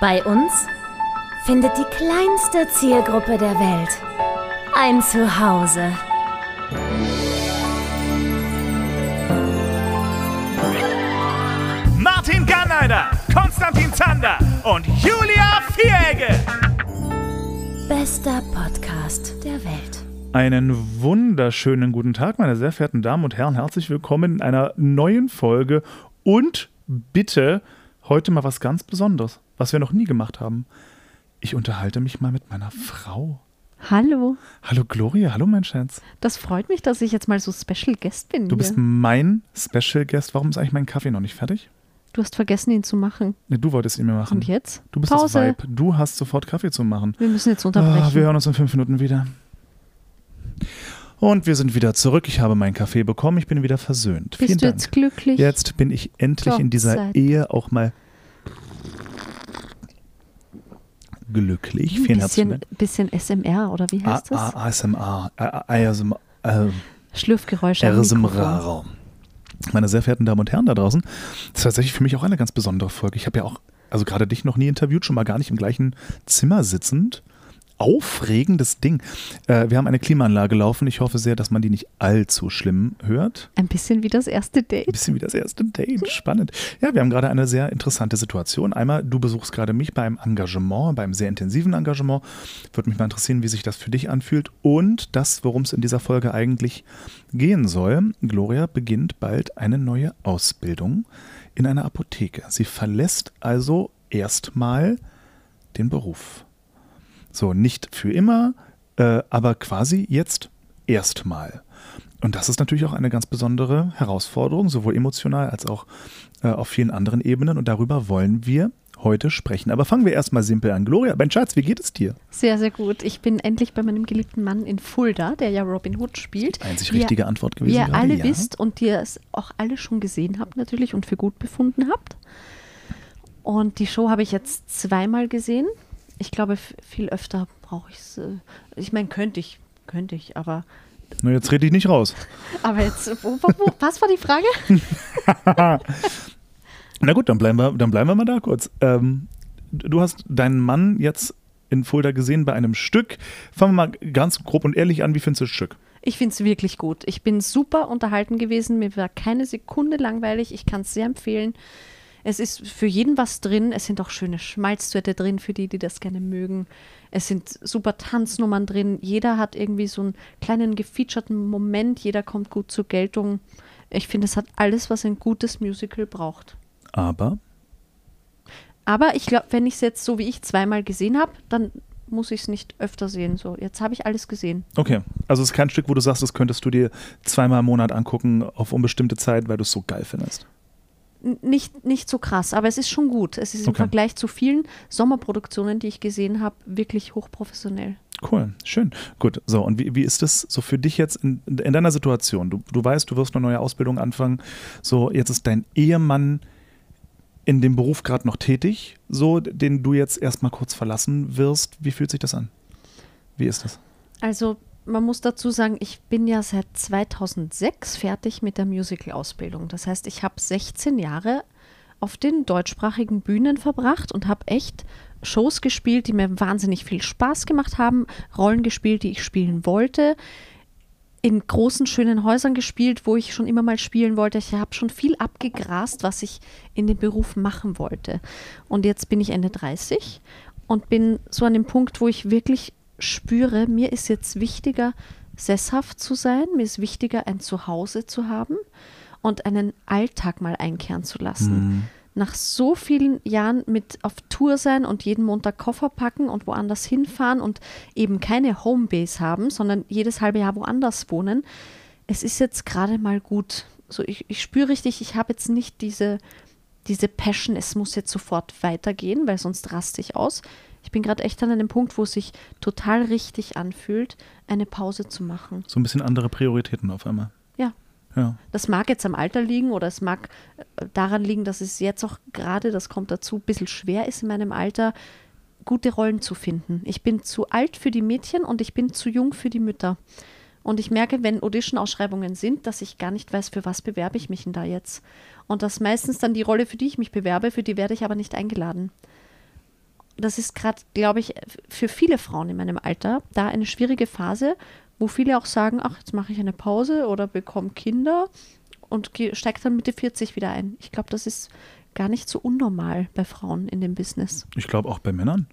Bei uns findet die kleinste Zielgruppe der Welt ein Zuhause. Martin Garneider, Konstantin Zander und Julia Vieregge. Bester Podcast der Welt. Einen wunderschönen guten Tag, meine sehr verehrten Damen und Herren. Herzlich willkommen in einer neuen Folge und bitte heute mal was ganz Besonderes, was wir noch nie gemacht haben. Ich unterhalte mich mal mit meiner Frau. Hallo, Hallo Gloria, hallo mein Schatz. das freut mich, dass ich jetzt mal so Special Guest bin. Du hier. bist mein Special Guest. Warum ist eigentlich mein Kaffee noch nicht fertig? du hast vergessen, ihn zu machen. Ne, du wolltest ihn mir machen. Und jetzt? Du bist das Pause. Weib. Du hast sofort Kaffee zu machen. Wir müssen jetzt Ah, unterbrechen. wir hören uns in fünf Minuten wieder. Und wir sind wieder zurück. Ich habe meinen Kaffee bekommen. Ich bin wieder versöhnt. Bist Vielen du Dank. jetzt glücklich? Jetzt bin ich endlich Gott in dieser Ehe auch mal glücklich. Vielen herzlichen bisschen, Dank. bisschen SMR oder wie heißt das? A- ASMR. Schlürfgeräusche. am Mikrofon. ASMR. Meine sehr verehrten Damen und Herren da draußen, das ist tatsächlich für mich auch eine ganz besondere Folge. Ich habe ja auch, also gerade dich noch nie interviewt, schon mal gar nicht im gleichen Zimmer sitzend. Aufregendes Ding. Äh, wir haben eine Klimaanlage laufen. Ich hoffe sehr, dass man die nicht allzu schlimm hört. Ein bisschen wie das erste Ein Date. bisschen wie das erste Date. Spannend. Ja, wir haben gerade eine sehr interessante Situation. Einmal, du besuchst gerade mich beim Engagement, beim sehr intensiven Engagement. Würde mich mal interessieren, wie sich das für dich anfühlt. Und das, worum es in dieser Folge eigentlich gehen soll. Gloria beginnt bald eine neue Ausbildung in einer Apotheke. Sie verlässt also erstmal den Beruf. So, nicht für immer, äh, aber quasi jetzt erstmal. Und das ist natürlich auch eine ganz besondere Herausforderung, sowohl emotional als auch äh, auf vielen anderen Ebenen. Und darüber wollen wir heute sprechen. Aber fangen wir erstmal simpel an. Gloria, mein Schatz, wie geht es dir? Sehr, sehr gut. Ich bin endlich bei meinem geliebten Mann in Fulda, der ja Robin Hood spielt. Einzig Wie ihr- richtige Antwort Wie gewesen. ihr gerade, alle ja. wisst und ihr es auch alle schon gesehen habt natürlich und für gut befunden habt. Und die Show habe ich jetzt zweimal gesehen. Ich glaube, viel öfter brauche ich es. Äh, ich meine, könnte ich, könnte ich, aber, Na, jetzt rede ich nicht raus. aber jetzt, wo, wo, wo, was war die Frage? Na gut, dann bleiben wir, dann bleiben wir mal da kurz. Ähm, du hast deinen Mann jetzt in Fulda gesehen bei einem Stück. Fangen wir mal ganz grob und ehrlich an. Wie findest du das Stück? Ich finde es wirklich gut. Ich bin super unterhalten gewesen. Mir war keine Sekunde langweilig. Ich kann es sehr empfehlen. Es ist für jeden was drin. Es sind auch schöne Schmalzduette drin für die, die das gerne mögen. Es sind super Tanznummern drin. Jeder hat irgendwie so einen kleinen gefeaturten Moment. Jeder kommt gut zur Geltung. Ich finde, es hat alles, was ein gutes Musical braucht. Aber Aber ich glaube, wenn ich es jetzt so wie ich zweimal gesehen habe, dann muss ich es nicht öfter sehen. So, jetzt habe ich alles gesehen. Okay, also es ist kein Stück, wo du sagst, das könntest du dir zweimal im Monat angucken auf unbestimmte Zeit, weil du es so geil findest. Nicht, nicht so krass, aber es ist schon gut. Es ist im Okay. Vergleich zu vielen Sommerproduktionen, die ich gesehen habe, wirklich hochprofessionell. Cool, schön. Gut, so und wie, wie ist das so für dich jetzt in, in deiner Situation? Du, du weißt, du wirst eine neue Ausbildung anfangen. So, jetzt ist dein Ehemann in dem Beruf gerade noch tätig, so den du jetzt erstmal kurz verlassen wirst. Wie fühlt sich das an? Wie ist das? Also man muss dazu sagen, ich bin ja seit 2006 fertig mit der Musical-Ausbildung. Das heißt, ich habe 16 Jahre auf den deutschsprachigen Bühnen verbracht und habe echt Shows gespielt, die mir wahnsinnig viel Spaß gemacht haben, Rollen gespielt, die ich spielen wollte, in großen, schönen Häusern gespielt, wo ich schon immer mal spielen wollte. Ich habe schon viel abgegrast, was ich in dem Beruf machen wollte. Und jetzt bin ich Ende 30 und bin so an dem Punkt, wo ich wirklich spüre, mir ist jetzt wichtiger, sesshaft zu sein, mir ist wichtiger, ein Zuhause zu haben und einen Alltag mal einkehren zu lassen. Nach so vielen Jahren mit auf Tour sein und jeden Montag Koffer packen und woanders hinfahren und eben keine Homebase haben, sondern jedes halbe Jahr woanders wohnen, es ist jetzt gerade mal gut. So, ich, ich spüre richtig, ich habe jetzt nicht diese, diese Passion, es muss jetzt sofort weitergehen, weil sonst raste ich aus. Ich bin gerade echt an einem Punkt, wo es sich total richtig anfühlt, eine Pause zu machen. So ein bisschen andere Prioritäten auf einmal. Ja. Ja. Das mag jetzt am Alter liegen oder es mag äh, daran liegen, dass es jetzt auch gerade, das kommt dazu, ein bisschen schwer ist in meinem Alter, gute Rollen zu finden. Ich bin zu alt für die Mädchen und ich bin zu jung für die Mütter. Und ich merke, wenn Audition-Ausschreibungen sind, dass ich gar nicht weiß, für was bewerbe ich mich denn da jetzt. Und dass meistens dann die Rolle, für die ich mich bewerbe, für die werde ich aber nicht eingeladen. Das ist gerade, glaube ich, für viele Frauen in meinem Alter da eine schwierige Phase, wo viele auch sagen, ach, jetzt mache ich eine Pause oder bekomme Kinder und steige dann Mitte 40 wieder ein. Ich glaube, das ist gar nicht so unnormal bei Frauen in dem Business. Ich glaube auch bei Männern.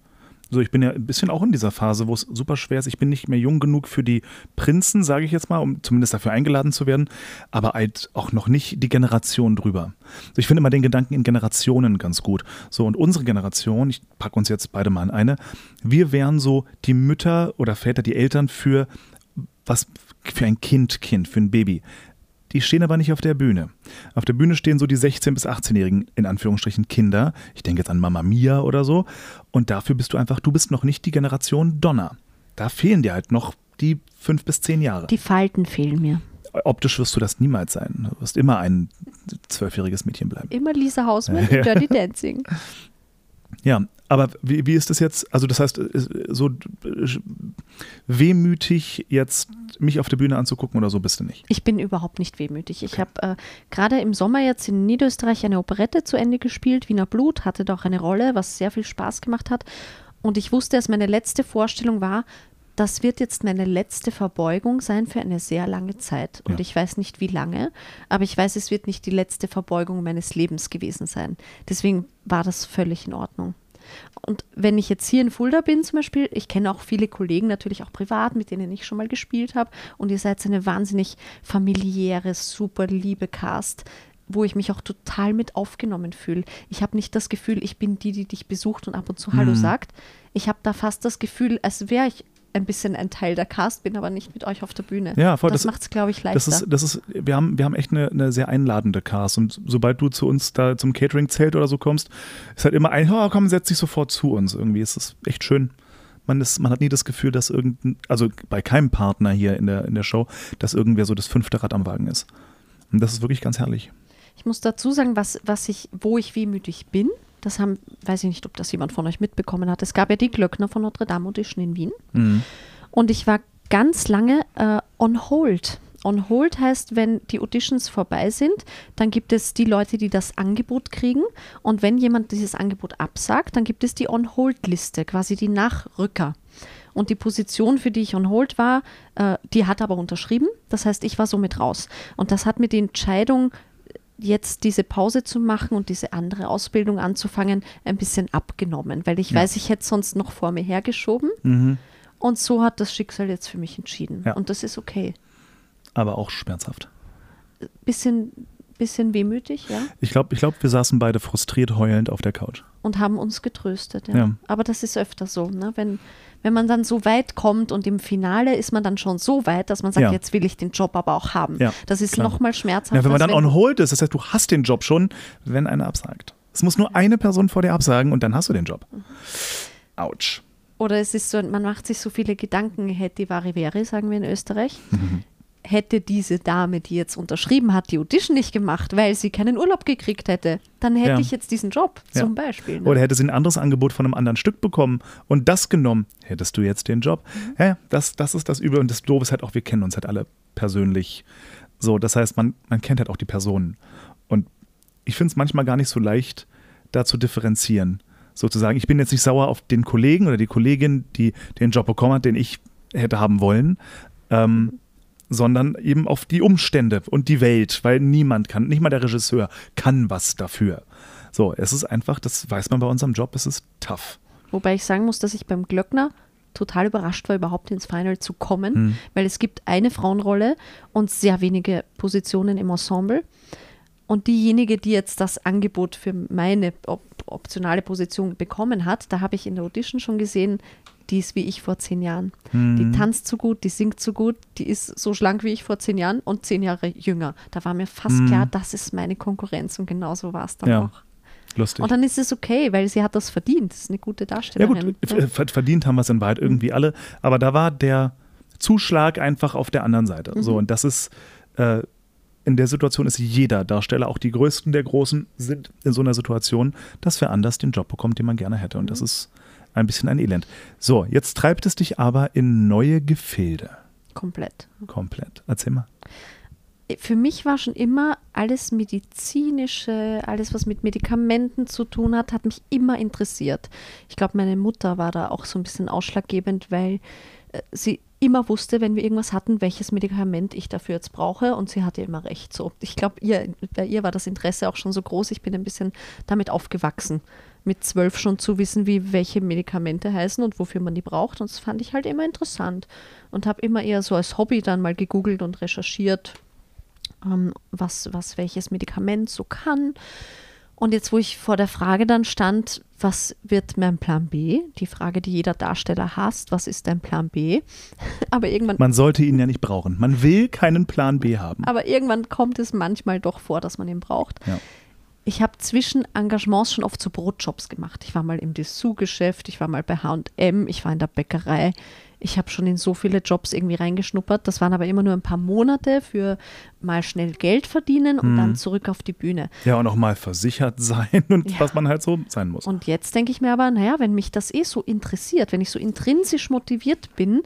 So, ich bin ja ein bisschen auch in dieser Phase, wo es super schwer ist. Ich bin nicht mehr jung genug für die Prinzen, sage ich jetzt mal, um zumindest dafür eingeladen zu werden, aber halt auch noch nicht die Generation drüber. So, ich finde immer den Gedanken in Generationen ganz gut. So, und unsere Generation, ich packe uns jetzt beide mal in eine, wir wären so die Mütter oder Väter, die Eltern für was für ein Kind, Kind, für ein Baby. Die stehen aber nicht auf der Bühne. Auf der Bühne stehen so die 16- bis 18-jährigen, in Anführungsstrichen, Kinder. Ich denke jetzt an Mama Mia oder so. Und dafür bist du einfach, du bist noch nicht die Generation Donner. Da fehlen dir halt noch die fünf bis zehn Jahre. Die Falten fehlen mir. Optisch wirst du das niemals sein. Du wirst immer ein zwölfjähriges Mädchen bleiben. Immer Lisa Hausmann, Dirty Dancing. Ja, aber wie, wie ist das jetzt? Also, das heißt, so wehmütig jetzt mich auf der Bühne anzugucken oder so bist du nicht? Ich bin überhaupt nicht wehmütig. Ich habe äh, gerade im Sommer jetzt in Niederösterreich eine Operette zu Ende gespielt. Wiener Blut hatte doch eine Rolle, was sehr viel Spaß gemacht hat. Und ich wusste, dass meine letzte Vorstellung war, das wird jetzt meine letzte Verbeugung sein für eine sehr lange Zeit. Und ja. ich weiß nicht, wie lange, aber ich weiß, es wird nicht die letzte Verbeugung meines Lebens gewesen sein. Deswegen war das völlig in Ordnung. Und wenn ich jetzt hier in Fulda bin zum Beispiel, ich kenne auch viele Kollegen natürlich auch privat, mit denen ich schon mal gespielt habe und ihr seid eine wahnsinnig familiäre, super liebe Cast, wo ich mich auch total mit aufgenommen fühle. Ich habe nicht das Gefühl, ich bin die, die dich besucht und ab und zu Hallo mhm. sagt. Ich habe da fast das Gefühl, als wäre ich ein bisschen ein Teil der Cast bin, aber nicht mit euch auf der Bühne. Ja, voll. Das, das macht es, glaube ich, leichter. Das ist, das ist, wir, haben, wir haben echt eine, eine sehr einladende Cast und sobald du zu uns da zum Catering-Zelt oder so kommst, ist halt immer ein, oh, komm, setz dich sofort zu uns. Irgendwie ist es echt schön. Man, ist, man hat nie das Gefühl, dass irgendein, also bei keinem Partner hier in der, in der Show, dass irgendwer so das fünfte Rad am Wagen ist. Und das ist wirklich ganz herrlich. Ich muss dazu sagen, was, was ich, wo ich wehmütig bin, das haben, weiß ich nicht, ob das jemand von euch mitbekommen hat. Es gab ja die Glöckner von Notre Dame Audition in Wien. Mhm. Und ich war ganz lange äh, on hold. On hold heißt, wenn die Auditions vorbei sind, dann gibt es die Leute, die das Angebot kriegen. Und wenn jemand dieses Angebot absagt, dann gibt es die On-Hold-Liste, quasi die Nachrücker. Und die Position, für die ich on hold war, äh, die hat aber unterschrieben. Das heißt, ich war somit raus. Und das hat mir die Entscheidung jetzt diese Pause zu machen und diese andere Ausbildung anzufangen, ein bisschen abgenommen, weil ich ja. weiß, ich hätte sonst noch vor mir hergeschoben. Mhm. Und so hat das Schicksal jetzt für mich entschieden. Ja. Und das ist okay. Aber auch schmerzhaft. Bisschen, bisschen wehmütig, ja. Ich glaube, ich glaub, wir saßen beide frustriert heulend auf der Couch. Und haben uns getröstet, ja. ja. Aber das ist öfter so, ne? wenn, wenn man dann so weit kommt und im Finale ist man dann schon so weit, dass man sagt, ja. jetzt will ich den Job aber auch haben. Ja, das ist nochmal schmerzhaft. Ja, wenn man dann on hold ist, das heißt, du hast den Job schon, wenn einer absagt. Es muss nur eine Person vor dir absagen und dann hast du den Job. Autsch. Oder es ist so, man macht sich so viele Gedanken, hätte vari wäre, sagen wir in Österreich. hätte diese Dame, die jetzt unterschrieben hat, die Audition nicht gemacht, weil sie keinen Urlaub gekriegt hätte, dann hätte ja. ich jetzt diesen Job ja. zum Beispiel. Ne? Oder hätte sie ein anderes Angebot von einem anderen Stück bekommen und das genommen, hättest du jetzt den Job. Mhm. Ja, das, das ist das Übel und das Doofe ist halt auch, wir kennen uns halt alle persönlich. So, das heißt, man, man kennt halt auch die Personen. Und ich finde es manchmal gar nicht so leicht, da zu differenzieren. Sozusagen, ich bin jetzt nicht sauer auf den Kollegen oder die Kollegin, die den Job bekommen hat, den ich hätte haben wollen. Ähm, mhm sondern eben auf die Umstände und die Welt, weil niemand kann, nicht mal der Regisseur kann was dafür. So, es ist einfach, das weiß man bei unserem Job, es ist tough. Wobei ich sagen muss, dass ich beim Glöckner total überrascht war, überhaupt ins Final zu kommen, hm. weil es gibt eine Frauenrolle und sehr wenige Positionen im Ensemble. Und diejenige, die jetzt das Angebot für meine op optionale Position bekommen hat, da habe ich in der Audition schon gesehen, die ist wie ich vor zehn Jahren. Mhm. Die tanzt so gut, die singt so gut, die ist so schlank wie ich vor zehn Jahren und zehn Jahre jünger. Da war mir fast mhm. klar, das ist meine Konkurrenz und genauso war es dann ja. auch. Lustig. Und dann ist es okay, weil sie hat das verdient. Das ist eine gute Darstellerin. Ja gut, ja. verdient haben wir es in Wahrheit irgendwie mhm. alle. Aber da war der Zuschlag einfach auf der anderen Seite. Mhm. So, und das ist, äh, in der Situation ist jeder Darsteller, auch die Größten der Großen, sind in so einer Situation, dass wer anders den Job bekommt, den man gerne hätte. Und mhm. das ist ein bisschen ein Elend. So, jetzt treibt es dich aber in neue Gefilde. Komplett. Komplett. Erzähl mal. für mich war schon immer alles medizinische, alles was mit Medikamenten zu tun hat, hat mich immer interessiert. Ich glaube, meine Mutter war da auch so ein bisschen ausschlaggebend, weil äh, sie immer wusste, wenn wir irgendwas hatten, welches Medikament ich dafür jetzt brauche und sie hatte immer recht. So, ich glaube, bei ihr war das Interesse auch schon so groß. Ich bin ein bisschen damit aufgewachsen, mit zwölf schon zu wissen, wie welche Medikamente heißen und wofür man die braucht. Und das fand ich halt immer interessant und habe immer eher so als Hobby dann mal gegoogelt und recherchiert, ähm, was, was welches Medikament so kann. Und jetzt, wo ich vor der Frage dann stand, was wird mein Plan B? Die Frage, die jeder Darsteller hasst, was ist dein Plan B? Aber irgendwann. Man sollte ihn ja nicht brauchen. Man will keinen Plan B haben. Aber irgendwann kommt es manchmal doch vor, dass man ihn braucht. Ja. Ich habe zwischen Engagements schon oft so Brotjobs gemacht. Ich war mal im Dessous-Geschäft, ich war mal bei HM, ich war in der Bäckerei. Ich habe schon in so viele Jobs irgendwie reingeschnuppert. Das waren aber immer nur ein paar Monate für mal schnell Geld verdienen und dann zurück auf die Bühne. Ja, und auch mal versichert sein und Ja. was man halt so sein muss. Und jetzt denke ich mir aber, naja, wenn mich das eh so interessiert, wenn ich so intrinsisch motiviert bin,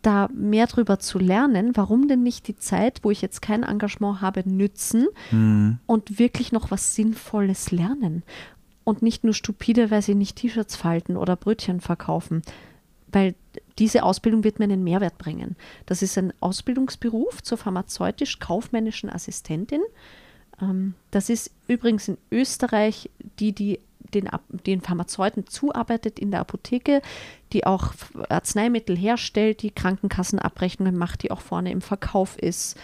da mehr drüber zu lernen, warum denn nicht die Zeit, wo ich jetzt kein Engagement habe, nützen Hm. und wirklich noch was Sinnvolles lernen. Und nicht nur stupide, weil sie nicht T-Shirts falten oder Brötchen verkaufen. Weil diese Ausbildung wird mir einen Mehrwert bringen. Das ist ein Ausbildungsberuf zur pharmazeutisch-kaufmännischen Assistentin. Ähm, das ist übrigens in Österreich die, die den, den Pharmazeuten zuarbeitet in der Apotheke, die auch Arzneimittel herstellt, die Krankenkassenabrechnungen macht, die auch vorne im Verkauf ist.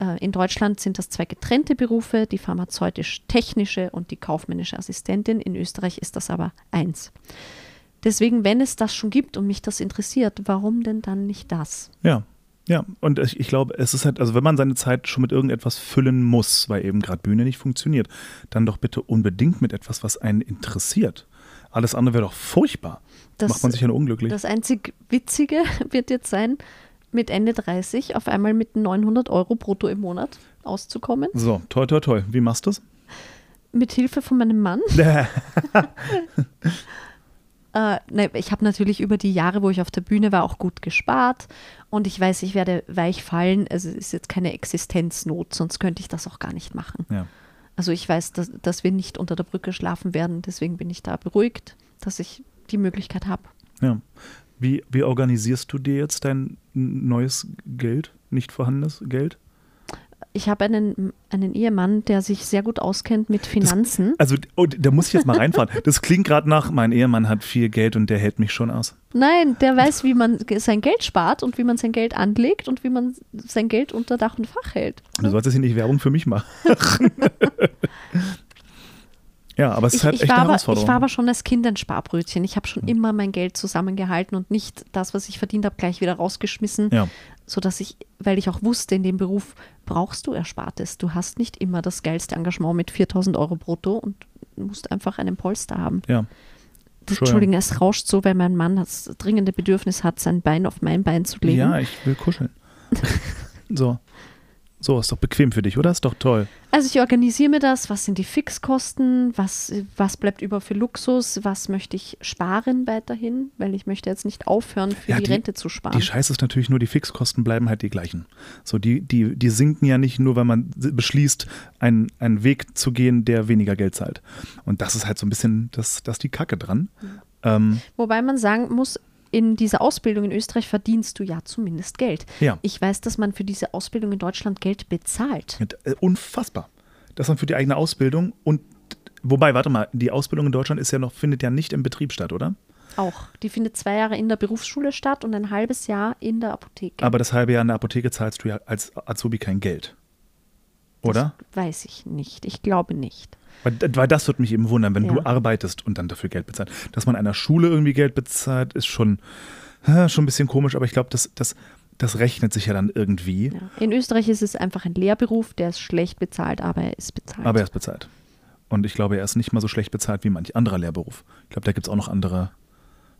Äh, In Deutschland sind das zwei getrennte Berufe, die pharmazeutisch-technische und die kaufmännische Assistentin. In Österreich ist das aber eins. Deswegen, wenn es das schon gibt und mich das interessiert, warum denn dann nicht das? Ja. Ja, und ich, ich glaube, es ist halt, also wenn man seine Zeit schon mit irgendetwas füllen muss, weil eben gerade Bühne nicht funktioniert, dann doch bitte unbedingt mit etwas, was einen interessiert. Alles andere wäre doch furchtbar. Das- Macht man sich ja nur unglücklich. Das einzig Witzige wird jetzt sein, mit Ende 30 auf einmal mit 900 Euro brutto im Monat auszukommen. So, toll, toll, toll. Wie machst du es? Mit Hilfe von meinem Mann. Äh, ne, ich habe natürlich über die Jahre, wo ich auf der Bühne war, auch gut gespart. Und ich weiß, ich werde weich fallen. Also es ist jetzt keine Existenznot, sonst könnte ich das auch gar nicht machen. Ja. Also ich weiß, dass, dass wir nicht unter der Brücke schlafen werden. Deswegen bin ich da beruhigt, dass ich die Möglichkeit habe. ja. Wie, wie organisierst du dir jetzt dein neues Geld, nicht vorhandenes Geld? Ich habe einen, einen Ehemann, der sich sehr gut auskennt mit Finanzen. Also, oh, da muss ich jetzt mal reinfahren. Das klingt gerade nach, mein Ehemann hat viel Geld und der hält mich schon aus. Nein, der weiß, wie man sein Geld spart und wie man sein Geld anlegt und wie man sein Geld unter Dach und Fach hält. Du solltest hier nicht Werbung für mich machen. ja, aber es ist Ich, halt ich, echt war eine aber, Herausforderung. ich war aber schon als Kind ein Sparbrötchen. Ich habe schon immer mein Geld zusammengehalten und nicht das, was ich verdient habe, gleich wieder rausgeschmissen. ja. Sodass ich, weil ich auch wusste, in dem Beruf brauchst du Erspartes. Du hast nicht immer das geilste Engagement mit 4000 Euro brutto und musst einfach einen Polster haben. ja. Das. Entschuldigung, es rauscht so, weil mein Mann das dringende Bedürfnis hat, sein Bein auf mein Bein zu legen. Ja, ich will kuscheln. so. So, ist doch bequem für dich, oder? Ist doch toll. Also ich organisiere mir das, was sind die Fixkosten, was, was bleibt über für Luxus, was möchte ich sparen weiterhin, weil ich möchte jetzt nicht aufhören, für Ja, die, die- Rente zu sparen. Die Scheiße ist natürlich nur, die Fixkosten bleiben halt die gleichen. So, die, die, die sinken ja nicht nur, weil man beschließt, einen, einen Weg zu gehen, der weniger Geld zahlt. Und das ist halt so ein bisschen das, das die Kacke dran. Ähm, Wobei man sagen muss, in dieser Ausbildung in Österreich verdienst du ja zumindest Geld. Ja. Ich weiß, dass man für diese Ausbildung in Deutschland Geld bezahlt. äh, unfassbar. Das dann für die eigene Ausbildung und wobei, warte mal, die Ausbildung in Deutschland ist ja noch, findet ja nicht im Betrieb statt, oder? Auch. Die findet zwei Jahre in der Berufsschule statt und ein halbes Jahr in der Apotheke. Aber das halbe Jahr in der Apotheke zahlst du ja als Azubi kein Geld. Oder? Das weiß ich nicht. Ich glaube nicht. Weil, weil das würde mich eben wundern, wenn du Ja. arbeitest und dann dafür Geld bezahlt. Dass man einer Schule irgendwie Geld bezahlt, ist schon, schon ein bisschen komisch, aber ich glaube, das, das, das rechnet sich ja dann irgendwie. Ja. In Österreich ist es einfach ein Lehrberuf, der ist schlecht bezahlt, aber er ist bezahlt. Aber er ist bezahlt. Und ich glaube, er ist nicht mal so schlecht bezahlt wie manch anderer Lehrberuf. Ich glaube, da gibt es auch noch andere,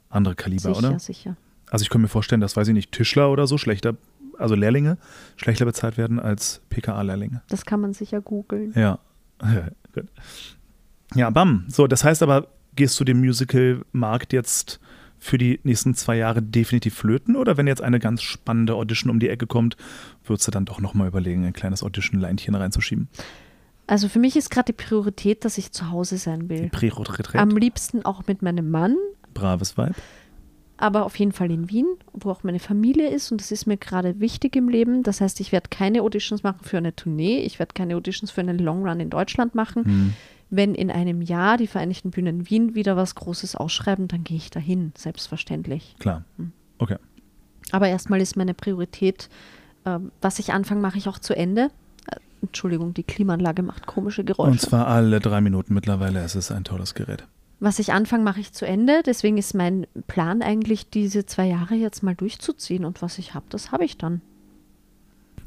andere Kaliber, sicher, oder? sicher. Also ich könnte mir vorstellen, dass, weiß ich nicht, Tischler oder so schlechter, also Lehrlinge, schlechter bezahlt werden als PKA-Lehrlinge. Das kann man sicher googeln. Ja. Gut. Ja, bam. So, das heißt aber, gehst du dem Musical-Markt jetzt für die nächsten zwei Jahre definitiv flöten? Oder wenn jetzt eine ganz spannende Audition um die Ecke kommt, würdest du dann doch nochmal überlegen, ein kleines Audition-Leinchen reinzuschieben? Also für mich ist gerade die Priorität, dass ich zu Hause sein will. Prä-Retreat. Am liebsten auch mit meinem Mann, Braves Weib. Aber auf jeden Fall in Wien, wo auch meine Familie ist und das ist mir gerade wichtig im Leben. Das heißt, ich werde keine Auditions machen für eine Tournee, ich werde keine Auditions für einen Long Run in Deutschland machen. Hm. Wenn in einem Jahr die Vereinigten Bühnen Wien wieder was Großes ausschreiben, dann gehe ich dahin, selbstverständlich. Klar. Hm. Okay. Aber erstmal ist meine Priorität, ähm, was ich anfange, mache ich auch zu Ende. Äh, Entschuldigung, die Klimaanlage macht komische Geräusche. Und zwar alle drei Minuten mittlerweile. Es ist ein tolles Gerät. Was ich anfange, mache ich zu Ende. Deswegen ist mein Plan eigentlich, diese zwei Jahre jetzt mal durchzuziehen. Und was ich habe, das habe ich dann.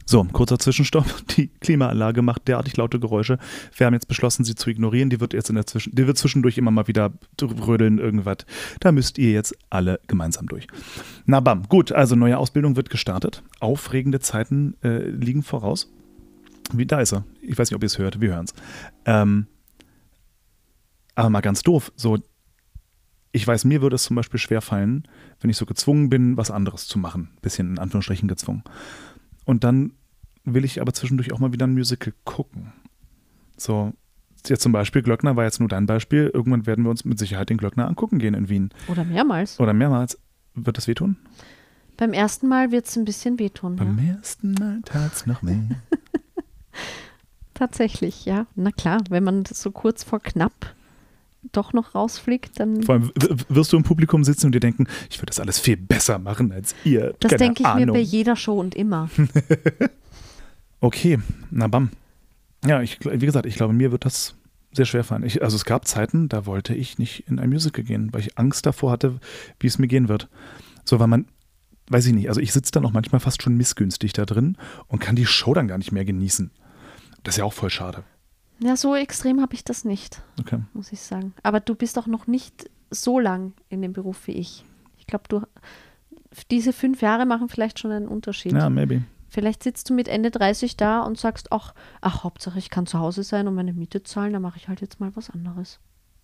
So, kurzer Zwischenstopp. Die Klimaanlage macht derartig laute Geräusche. Wir haben jetzt beschlossen, sie zu ignorieren. Die wird jetzt in der Zwischen die wird zwischendurch immer mal wieder rödeln, irgendwas. Da müsst ihr jetzt alle gemeinsam durch. Na bam, gut, also neue Ausbildung wird gestartet. Aufregende Zeiten äh, liegen voraus. Wie, da ist er. Ich weiß nicht, ob ihr es hört. Wir hören es. Ähm, aber mal ganz doof. So, ich weiß, mir würde es zum Beispiel schwerfallen, wenn ich so gezwungen bin, was anderes zu machen. Bisschen in Anführungsstrichen gezwungen. Und dann will ich aber zwischendurch auch mal wieder ein Musical gucken. So, jetzt zum Beispiel Glöckner war jetzt nur dein Beispiel. Irgendwann werden wir uns mit Sicherheit den Glöckner angucken gehen in Wien. Oder mehrmals. Oder mehrmals. Wird das wehtun? Beim ersten Mal wird es ein bisschen wehtun. Beim Ja. ersten Mal tat's noch mehr. Tatsächlich, ja. Na klar, wenn man so kurz vor knapp doch noch rausfliegt, dann. Vor allem wirst du im Publikum sitzen und dir denken, ich würde das alles viel besser machen als ihr. Das denke ich Ahnung. mir bei jeder Show und immer. Okay, na bam. Ja, ich, wie gesagt, ich glaube, mir wird das sehr schwer fallen. Ich, also es gab Zeiten, da wollte ich nicht in ein Musical gehen, weil ich Angst davor hatte, wie es mir gehen wird. So, weil man, weiß ich nicht, also ich sitze dann auch manchmal fast schon missgünstig da drin und kann die Show dann gar nicht mehr genießen. Das ist ja auch voll schade. Ja, so extrem habe ich das nicht, Okay. muss ich sagen. Aber du bist auch noch nicht so lang in dem Beruf wie ich. Ich glaube, du diese fünf Jahre machen vielleicht schon einen Unterschied. Ja, maybe. Vielleicht sitzt du mit Ende 30 da und sagst, ach, ach, Hauptsache ich kann zu Hause sein und meine Miete zahlen, dann mache ich halt jetzt mal was anderes.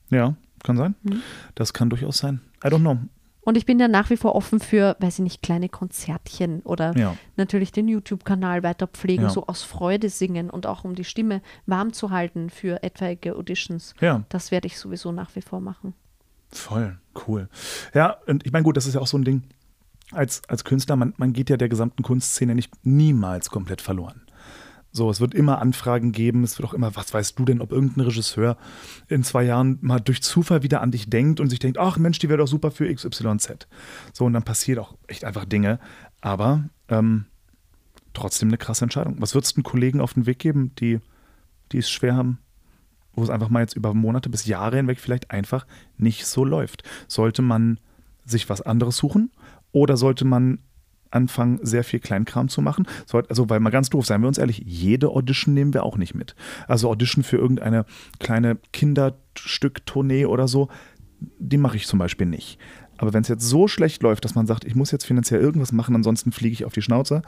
Ja, kann sein. Mhm. Das kann durchaus sein. I don't know. Und ich bin ja nach wie vor offen für, weiß ich nicht, kleine Konzertchen oder Ja. natürlich den YouTube-Kanal weiter pflegen, Ja. so aus Freude singen und auch um die Stimme warm zu halten für etwaige Auditions. Ja, Das werde ich sowieso nach wie vor machen. Voll, cool. Ja, und ich meine, gut, das ist ja auch so ein Ding. Als, als Künstler, man, man geht ja der gesamten Kunstszene nicht niemals komplett verloren. So, es wird immer Anfragen geben, es wird auch immer, was weißt du denn, ob irgendein Regisseur in zwei Jahren mal durch Zufall wieder an dich denkt und sich denkt, ach Mensch, die wäre doch super für XYZ. So, und dann passiert auch echt einfach Dinge. Aber ähm, trotzdem eine krasse Entscheidung. Was würdest du Kollegen auf den Weg geben, die, die es schwer haben, wo es einfach mal jetzt über Monate bis Jahre hinweg vielleicht einfach nicht so läuft. Sollte man sich was anderes suchen oder sollte man anfangen, sehr viel Kleinkram zu machen? Also, weil mal ganz doof, seien wir uns ehrlich, jede Audition nehmen wir auch nicht mit. Also Audition für irgendeine kleine Kinderstück-Tournee oder so, die mache ich zum Beispiel nicht. Aber wenn es jetzt so schlecht läuft, dass man sagt, ich muss jetzt finanziell irgendwas machen, ansonsten fliege ich auf die Schnauze,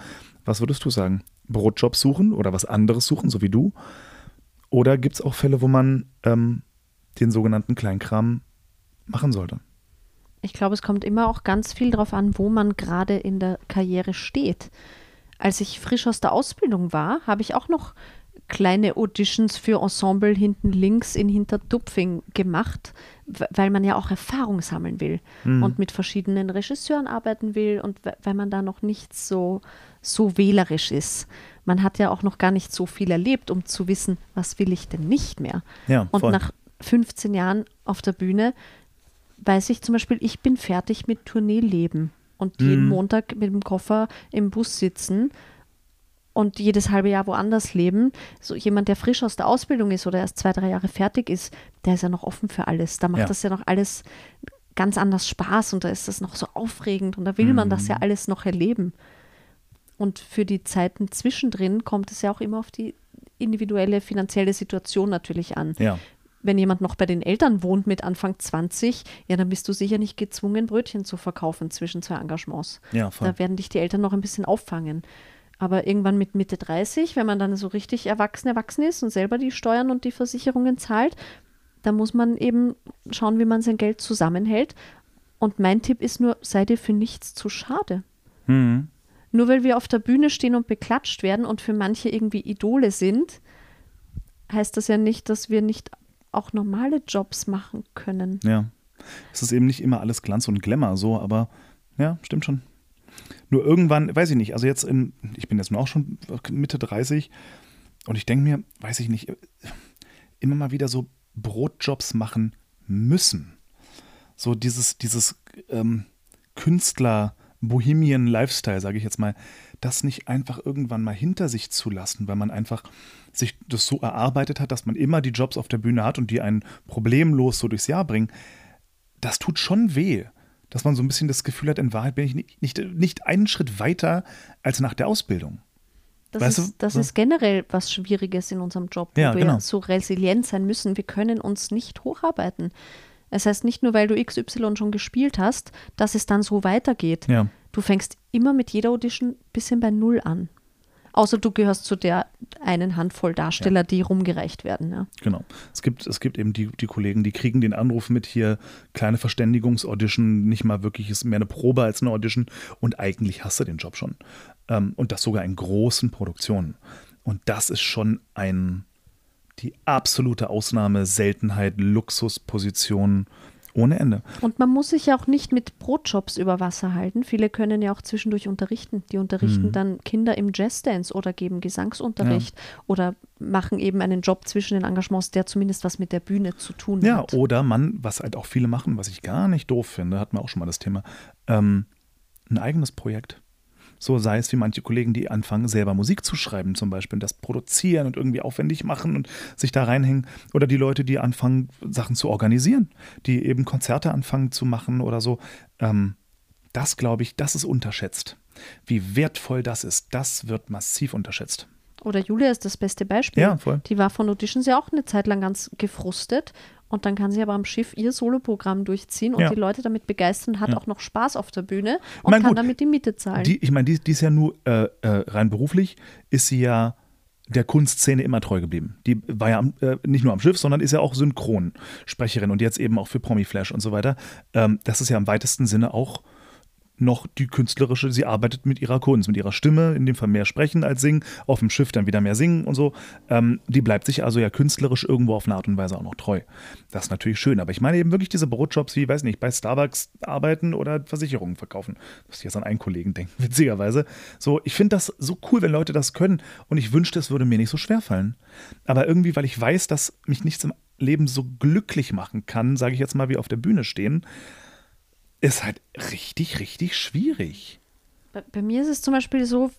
was würdest du sagen? Brotjob suchen oder was anderes suchen, so wie du? Oder gibt es auch Fälle, wo man ähm, den sogenannten Kleinkram machen sollte? Ich glaube, es kommt immer auch ganz viel darauf an, wo man gerade in der Karriere steht. Als ich frisch aus der Ausbildung war, habe ich auch noch kleine Auditions für Ensemble hinten links in Hintertupfing gemacht, weil man ja auch Erfahrung sammeln will und mit verschiedenen Regisseuren arbeiten will und weil man da noch nicht so, so wählerisch ist. Man hat ja auch noch gar nicht so viel erlebt, um zu wissen, was will ich denn nicht mehr. Ja, und nach 15 Jahren auf der Bühne weiß ich zum Beispiel, ich bin fertig mit Tourneeleben und jeden Montag mit dem Koffer im Bus sitzen und jedes halbe Jahr woanders leben. So jemand, der frisch aus der Ausbildung ist oder erst zwei, drei Jahre fertig ist, der ist ja noch offen für alles. Da macht Ja. das ja noch alles ganz anders Spaß und da ist das noch so aufregend und da will man das ja alles noch erleben. Und für die Zeiten zwischendrin kommt es ja auch immer auf die individuelle finanzielle Situation natürlich an Ja, wenn jemand noch bei den Eltern wohnt mit Anfang 20, ja, dann bist du sicher nicht gezwungen, Brötchen zu verkaufen zwischen zwei Engagements. ja, voll. Da werden dich die Eltern noch ein bisschen auffangen. Aber irgendwann mit Mitte 30, wenn man dann so richtig erwachsen erwachsen ist und selber die Steuern und die Versicherungen zahlt, da muss man eben schauen, wie man sein Geld zusammenhält. Und mein Tipp ist nur, sei dir für nichts zu schade. Mhm. Nur weil wir auf der Bühne stehen und beklatscht werden und für manche irgendwie Idole sind, heißt das ja nicht, dass wir nicht auch normale Jobs machen können. Ja. Es ist eben nicht immer alles Glanz und Glamour so, aber ja, stimmt schon. Nur irgendwann, weiß ich nicht, also jetzt in, ich bin jetzt auch schon Mitte 30 und ich denke mir, weiß ich nicht, immer mal wieder so Brotjobs machen müssen. So dieses, dieses ähm, Künstler, Bohemian Lifestyle, sage ich jetzt mal, das nicht einfach irgendwann mal hinter sich zu lassen, weil man einfach sich das so erarbeitet hat, dass man immer die Jobs auf der Bühne hat und die einen problemlos so durchs Jahr bringen, das tut schon weh. Dass man so ein bisschen das Gefühl hat, in Wahrheit bin ich nicht, nicht, nicht einen Schritt weiter als nach der Ausbildung. Das, Weißt ist, das ist generell was Schwieriges in unserem Job, wo Ja, wir genau. so resilient sein müssen. Wir können uns nicht hocharbeiten. Es heißt nicht nur, weil du XY schon gespielt hast, dass es dann so weitergeht. Ja. Du fängst immer mit jeder Audition ein bisschen bei Null an. Außer du gehörst zu der einen Handvoll Darsteller, die rumgereicht werden. Ja. Genau. Es gibt, es gibt eben die, die Kollegen, die kriegen den Anruf mit hier, kleine Verständigungsaudition, nicht mal wirklich, ist mehr eine Probe als eine Audition und eigentlich hast du den Job schon. Ähm, und das sogar in großen Produktionen. Und das ist schon ein, die absolute Ausnahme, Seltenheit, Luxusposition ohne Ende. Und man muss sich ja auch nicht mit Brotjobs über Wasser halten. Viele können ja auch zwischendurch unterrichten. Die unterrichten Mhm. dann Kinder im Jazzdance oder geben Gesangsunterricht oder machen eben einen Job zwischen den Engagements, der zumindest was mit der Bühne zu tun Ja, hat. oder man, was halt auch viele machen, was ich gar nicht doof finde, hatten wir auch schon mal das Thema, ähm, ein eigenes Projekt. So sei es wie manche Kollegen, die anfangen, selber Musik zu schreiben, zum Beispiel, und das produzieren und irgendwie aufwendig machen und sich da reinhängen. Oder die Leute, die anfangen, Sachen zu organisieren, die eben Konzerte anfangen zu machen oder so. Ähm, das glaube ich, das ist unterschätzt. Wie wertvoll das ist, das wird massiv unterschätzt. Oder Julia ist das beste Beispiel. Ja, voll. Die war von Auditions ja auch eine Zeit lang ganz gefrustet. Und dann kann sie aber am Schiff ihr Soloprogramm durchziehen und Ja. die Leute damit begeistern, hat Ja. auch noch Spaß auf der Bühne und Mein kann gut, damit die Miete zahlen. Die, ich meine, die, die ist ja nur äh, äh, rein beruflich, ist sie ja der Kunstszene immer treu geblieben. Die war ja am, äh, nicht nur am Schiff, sondern ist ja auch Synchronsprecherin und jetzt eben auch für Promi Flash und so weiter. Ähm, das ist ja im weitesten Sinne auch noch die künstlerische, sie arbeitet mit ihrer Kunst, mit ihrer Stimme, in dem Fall mehr sprechen als singen, auf dem Schiff dann wieder mehr singen und so. Ähm, die bleibt sich also ja künstlerisch irgendwo auf eine Art und Weise auch noch treu. Das ist natürlich schön, aber ich meine eben wirklich diese Brotjobs wie, weiß nicht, bei Starbucks arbeiten oder Versicherungen verkaufen. Muss ich jetzt an einen Kollegen denken, witzigerweise. So, ich finde das so cool, wenn Leute das können und ich wünschte, es würde mir nicht so schwer fallen. Aber irgendwie, weil ich weiß, dass mich nichts im Leben so glücklich machen kann, sage ich jetzt mal, wie auf der Bühne stehen, ist halt richtig, richtig schwierig. Bei, bei mir ist es zum Beispiel so,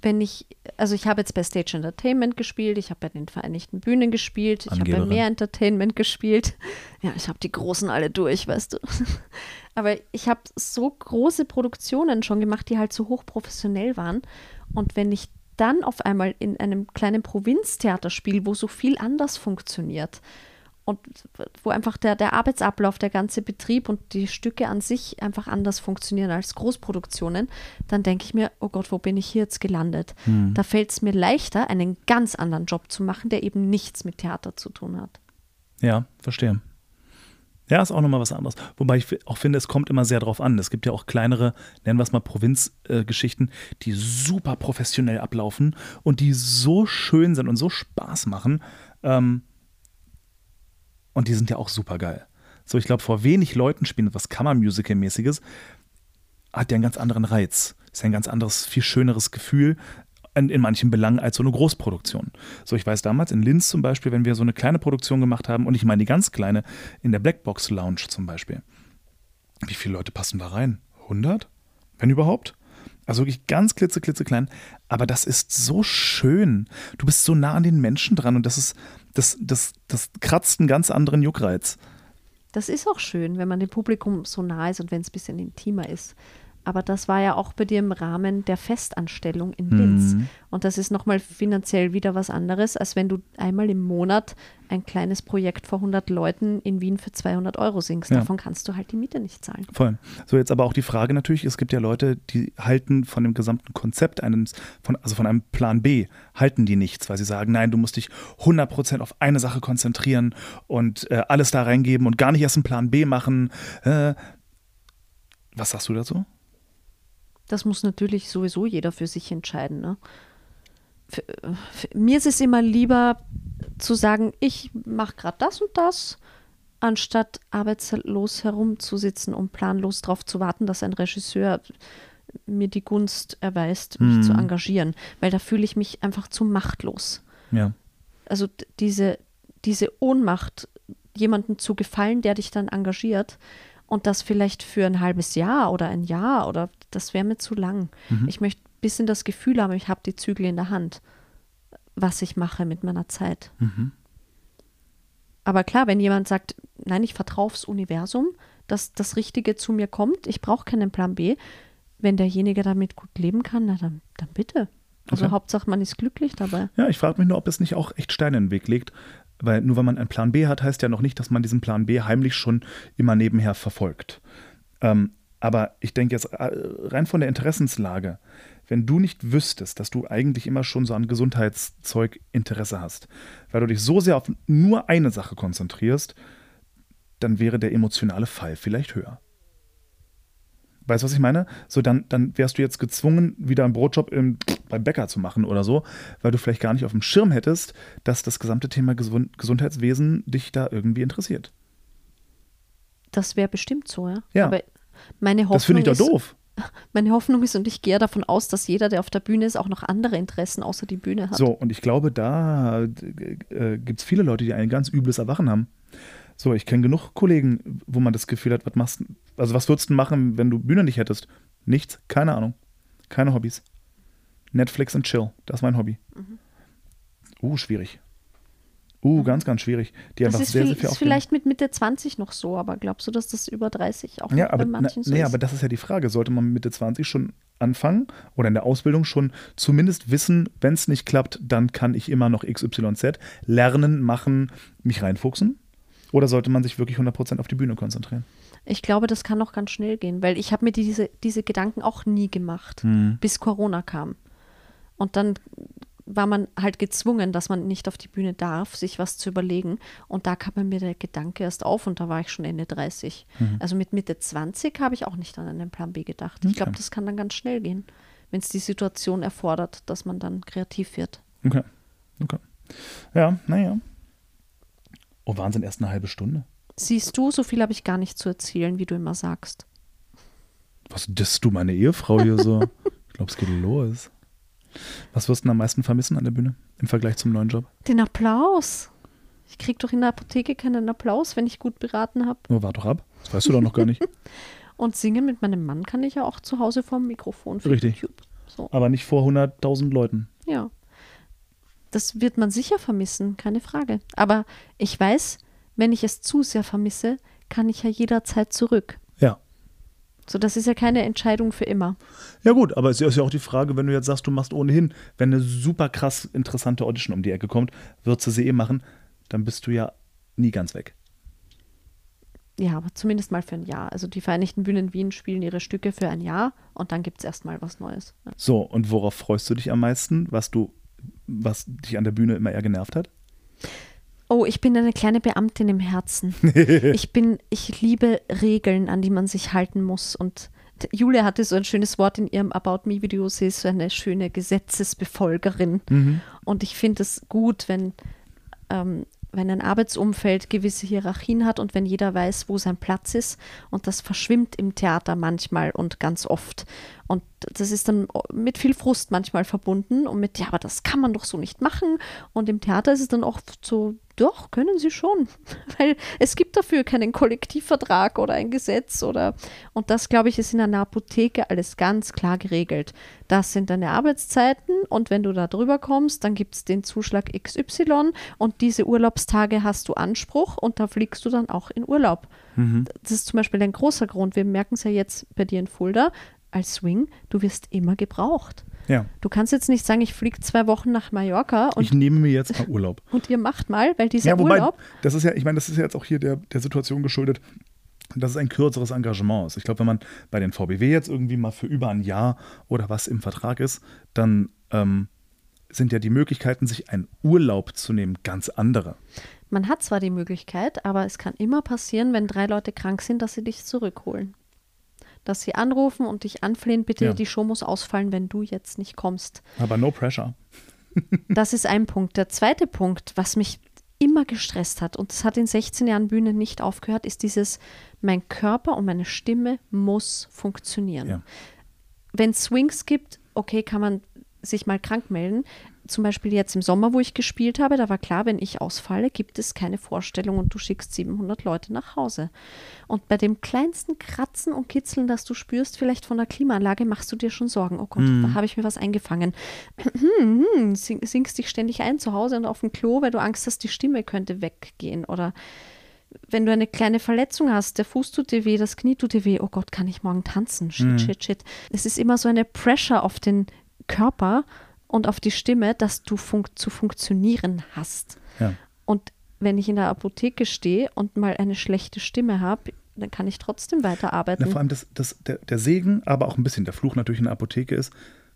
wenn ich, also ich habe jetzt bei Stage Entertainment gespielt, ich habe bei den Vereinigten Bühnen gespielt, ich habe bei. Mehr Entertainment gespielt. Ja, ich habe die Großen alle durch, weißt du. Aber ich habe so große Produktionen schon gemacht, die halt so hochprofessionell waren. Und wenn ich dann auf einmal in einem kleinen Provinztheater spiele, wo so viel anders funktioniert und wo einfach der, der Arbeitsablauf, der ganze Betrieb und die Stücke an sich einfach anders funktionieren als Großproduktionen, dann denke ich mir, oh Gott, wo bin ich hier jetzt gelandet? Da fällt es mir leichter, einen ganz anderen Job zu machen, der eben nichts mit Theater zu tun hat. Ja, verstehe. Ja, ist auch nochmal was anderes. Wobei ich auch finde, es kommt immer sehr drauf an. Es gibt ja auch kleinere, nennen wir es mal Provinzgeschichten, äh, die super professionell ablaufen und die so schön sind und so Spaß machen. Ähm, und die sind ja auch super geil. So, ich glaube, vor wenig Leuten spielen etwas Kammermusical-mäßiges, hat ja einen ganz anderen Reiz. Ist ja ein ganz anderes, viel schöneres Gefühl in, in manchen Belangen als so eine Großproduktion. So, ich weiß damals in Linz zum Beispiel, wenn wir so eine kleine Produktion gemacht haben, und ich meine die ganz kleine, in der Blackbox Lounge zum Beispiel. Wie viele Leute passen da rein? 100? Wenn überhaupt? Also wirklich ganz klitze, klitze klein. Aber das ist so schön. Du bist so nah an den Menschen dran und das ist, das, das, das kratzt einen ganz anderen Juckreiz. Das ist auch schön, wenn man dem Publikum so nah ist und wenn es ein bisschen intimer ist. Aber das war ja auch bei dir im Rahmen der Festanstellung in Linz. Mhm. Und das ist nochmal finanziell wieder was anderes, als wenn du einmal im Monat ein kleines Projekt vor 100 Leuten in Wien für 200 Euro singst. Ja. Davon kannst du halt die Miete nicht zahlen. Voll. So, jetzt aber auch die Frage natürlich, es gibt ja Leute, die halten von dem gesamten Konzept eines, von, also von einem Plan B, halten die nichts, weil sie sagen, nein, du musst dich 100% auf eine Sache konzentrieren und äh, alles da reingeben und gar nicht erst einen Plan B machen. Äh, Was sagst du dazu? Das muss natürlich sowieso jeder für sich entscheiden. Ne? Für, für, mir ist es immer lieber zu sagen, ich mache gerade das und das, anstatt arbeitslos herumzusitzen und planlos darauf zu warten, dass ein Regisseur mir die Gunst erweist, mich Mhm. zu engagieren. Weil da fühle ich mich einfach zu machtlos. Ja. Also diese, diese Ohnmacht, jemandem zu gefallen, der dich dann engagiert und das vielleicht für ein halbes Jahr oder ein Jahr oder das wäre mir zu lang. Ich möchte ein bisschen das Gefühl haben, ich habe die Zügel in der Hand, was ich mache mit meiner Zeit. Aber klar, wenn jemand sagt, nein, ich vertraue aufs Universum, dass das Richtige zu mir kommt, ich brauche keinen Plan B, wenn derjenige damit gut leben kann, na dann, dann bitte. Also Okay. Hauptsache, man ist glücklich dabei. Ja, ich frage mich nur, ob es nicht auch echt Steine in den Weg legt. Weil nur weil man einen Plan B hat, heißt ja noch nicht, dass man diesen Plan B heimlich schon immer nebenher verfolgt. Ähm, aber ich denke jetzt äh, rein von der Interessenslage, wenn du nicht wüsstest, dass du eigentlich immer schon so an Gesundheitszeug Interesse hast, weil du dich so sehr auf nur eine Sache konzentrierst, dann wäre der emotionale Fall vielleicht höher. Weißt du, was ich meine? So, dann, dann wärst du jetzt gezwungen, wieder einen Brotjob im, beim Bäcker zu machen oder so, weil du vielleicht gar nicht auf dem Schirm hättest, dass das gesamte Thema Gesund Gesundheitswesen dich da irgendwie interessiert. Das wäre bestimmt so, ja. Ja. Aber meine Hoffnung Das finde ich doch ist, doof. Meine Hoffnung ist, und ich gehe davon aus, dass jeder, der auf der Bühne ist, auch noch andere Interessen außer die Bühne hat. So, und ich glaube, da äh, gibt es viele Leute, die ein ganz übles Erwachen haben. So, ich kenne genug Kollegen, wo man das Gefühl hat, was machst also was würdest du machen, wenn du Bühne nicht hättest? Nichts, keine Ahnung. Keine Hobbys. Netflix und Chill, das ist mein Hobby. Mhm. Uh, schwierig. Uh, ganz, ganz schwierig. Die das einfach ist, sehr, viel, sehr viel ist vielleicht mit Mitte 20 noch so, aber glaubst du, dass das über 30 auch Ja, aber, bei na, manchen so nee, ist? aber das ist ja die Frage. Sollte man mit Mitte 20 schon anfangen oder in der Ausbildung schon zumindest wissen, wenn es nicht klappt, dann kann ich immer noch XYZ lernen, machen, mich reinfuchsen? Oder sollte man sich wirklich 100% auf die Bühne konzentrieren? Ich glaube, das kann noch ganz schnell gehen, weil ich habe mir diese, diese Gedanken auch nie gemacht, Hm. bis Corona kam. Und dann war man halt gezwungen, dass man nicht auf die Bühne darf, sich was zu überlegen. Und da kam mir der Gedanke erst auf und da war ich schon Ende 30. Mhm. Also mit Mitte 20 habe ich auch nicht an einen Plan B gedacht. Ich glaube, Okay. das kann dann ganz schnell gehen, wenn es die Situation erfordert, dass man dann kreativ wird. Okay. okay. Ja, naja. Oh, Wahnsinn, erst eine halbe Stunde. Siehst du, so viel habe ich gar nicht zu erzählen, wie du immer sagst. Was disst du meine Ehefrau hier so? ich glaube, es geht los. Was wirst du denn am meisten vermissen an der Bühne im Vergleich zum neuen Job? Den Applaus. Ich kriege doch in der Apotheke keinen Applaus, wenn ich gut beraten habe. Oh, warte doch ab. Das weißt du doch noch gar nicht. Und singen mit meinem Mann kann ich ja auch zu Hause vorm Mikrofon für Richtig. YouTube. So, Aber nicht vor 100.000 Leuten. ja. Das wird man sicher vermissen, keine Frage. Aber ich weiß, wenn ich es zu sehr vermisse, kann ich ja jederzeit zurück. So, das ist ja keine Entscheidung für immer. Ja gut, aber es ist ja auch die Frage, wenn du jetzt sagst, du machst ohnehin, wenn eine super krass interessante Audition um die Ecke kommt, würdest du sie eh machen, dann bist du ja nie ganz weg. Ja, aber zumindest mal für ein Jahr. Also die Vereinigten Bühnen Wien spielen ihre Stücke für ein Jahr und dann gibt es erstmal was Neues. So, und worauf freust du dich am meisten, was du, was dich an der Bühne immer eher genervt hat? Oh, ich bin eine kleine Beamtin im Herzen. ich bin, ich liebe Regeln, an die man sich halten muss. Und Julia hatte so ein schönes Wort in ihrem About Me-Video. Sie ist so eine schöne Gesetzesbefolgerin. Und ich finde es gut, wenn, ähm, wenn ein Arbeitsumfeld gewisse Hierarchien hat und wenn jeder weiß, wo sein Platz ist. Und das verschwimmt im Theater manchmal und ganz oft. Und das ist dann mit viel Frust manchmal verbunden und mit, ja, aber das kann man doch so nicht machen. Und im Theater ist es dann oft so, doch, können sie schon. Weil es gibt dafür keinen Kollektivvertrag oder ein Gesetz oder und das, glaube ich, ist in einer Apotheke alles ganz klar geregelt. Das sind deine Arbeitszeiten und wenn du da drüber kommst, dann gibt es den Zuschlag XY und diese Urlaubstage hast du Anspruch und da fliegst du dann auch in Urlaub. Das ist zum Beispiel ein großer Grund. Wir merken es ja jetzt bei dir in Fulda als Swing, du wirst immer gebraucht. Ja, Du kannst jetzt nicht sagen, ich fliege zwei Wochen nach Mallorca und, ich nehme mir jetzt mal Urlaub. und ihr macht mal, weil dieser Ja, wobei, Urlaub, das ist ja, ich meine, das ist ja jetzt auch hier der, der Situation geschuldet, dass es ein kürzeres Engagement ist. Ich glaube, wenn man bei den VBW jetzt irgendwie mal für über ein Jahr oder was im Vertrag ist, dann ähm, sind ja die Möglichkeiten, sich einen Urlaub zu nehmen, ganz andere. man hat zwar die Möglichkeit, aber es kann immer passieren, wenn drei Leute krank sind, dass sie dich zurückholen. Dass sie anrufen und dich anflehen, bitte, Ja. die Show muss ausfallen, wenn du jetzt nicht kommst. Aber no pressure. Das ist ein Punkt. Der zweite Punkt, was mich immer gestresst hat, und das hat in 16 Jahren Bühne nicht aufgehört, ist dieses, mein Körper und meine Stimme muss funktionieren. Ja. Wenn es Swings gibt, okay, kann man sich mal krank melden. Zum Beispiel jetzt im Sommer, wo ich gespielt habe, da war klar, wenn ich ausfalle, gibt es keine Vorstellung und du schickst 700 Leute nach Hause. Und bei dem kleinsten Kratzen und Kitzeln, das du spürst, vielleicht von der Klimaanlage, machst du dir schon Sorgen. Oh Gott, da habe ich mir was eingefangen. Hm, sing, singst dich ständig ein zu Hause und auf dem Klo, weil du Angst hast, die Stimme könnte weggehen. Oder wenn du eine kleine Verletzung hast, der Fuß tut dir weh, das Knie tut dir weh, oh Gott, kann ich morgen tanzen? Shit, shit, shit. Es ist immer so eine Pressure auf den Körper und auf die Stimme, dass du fun zu funktionieren hast. Ja. Und wenn ich in der Apotheke stehe und mal eine schlechte Stimme habe, dann kann ich trotzdem weiterarbeiten. Na, vor allem das, das, der, der Segen, aber auch ein bisschen der Fluch natürlich in der Apotheke ist,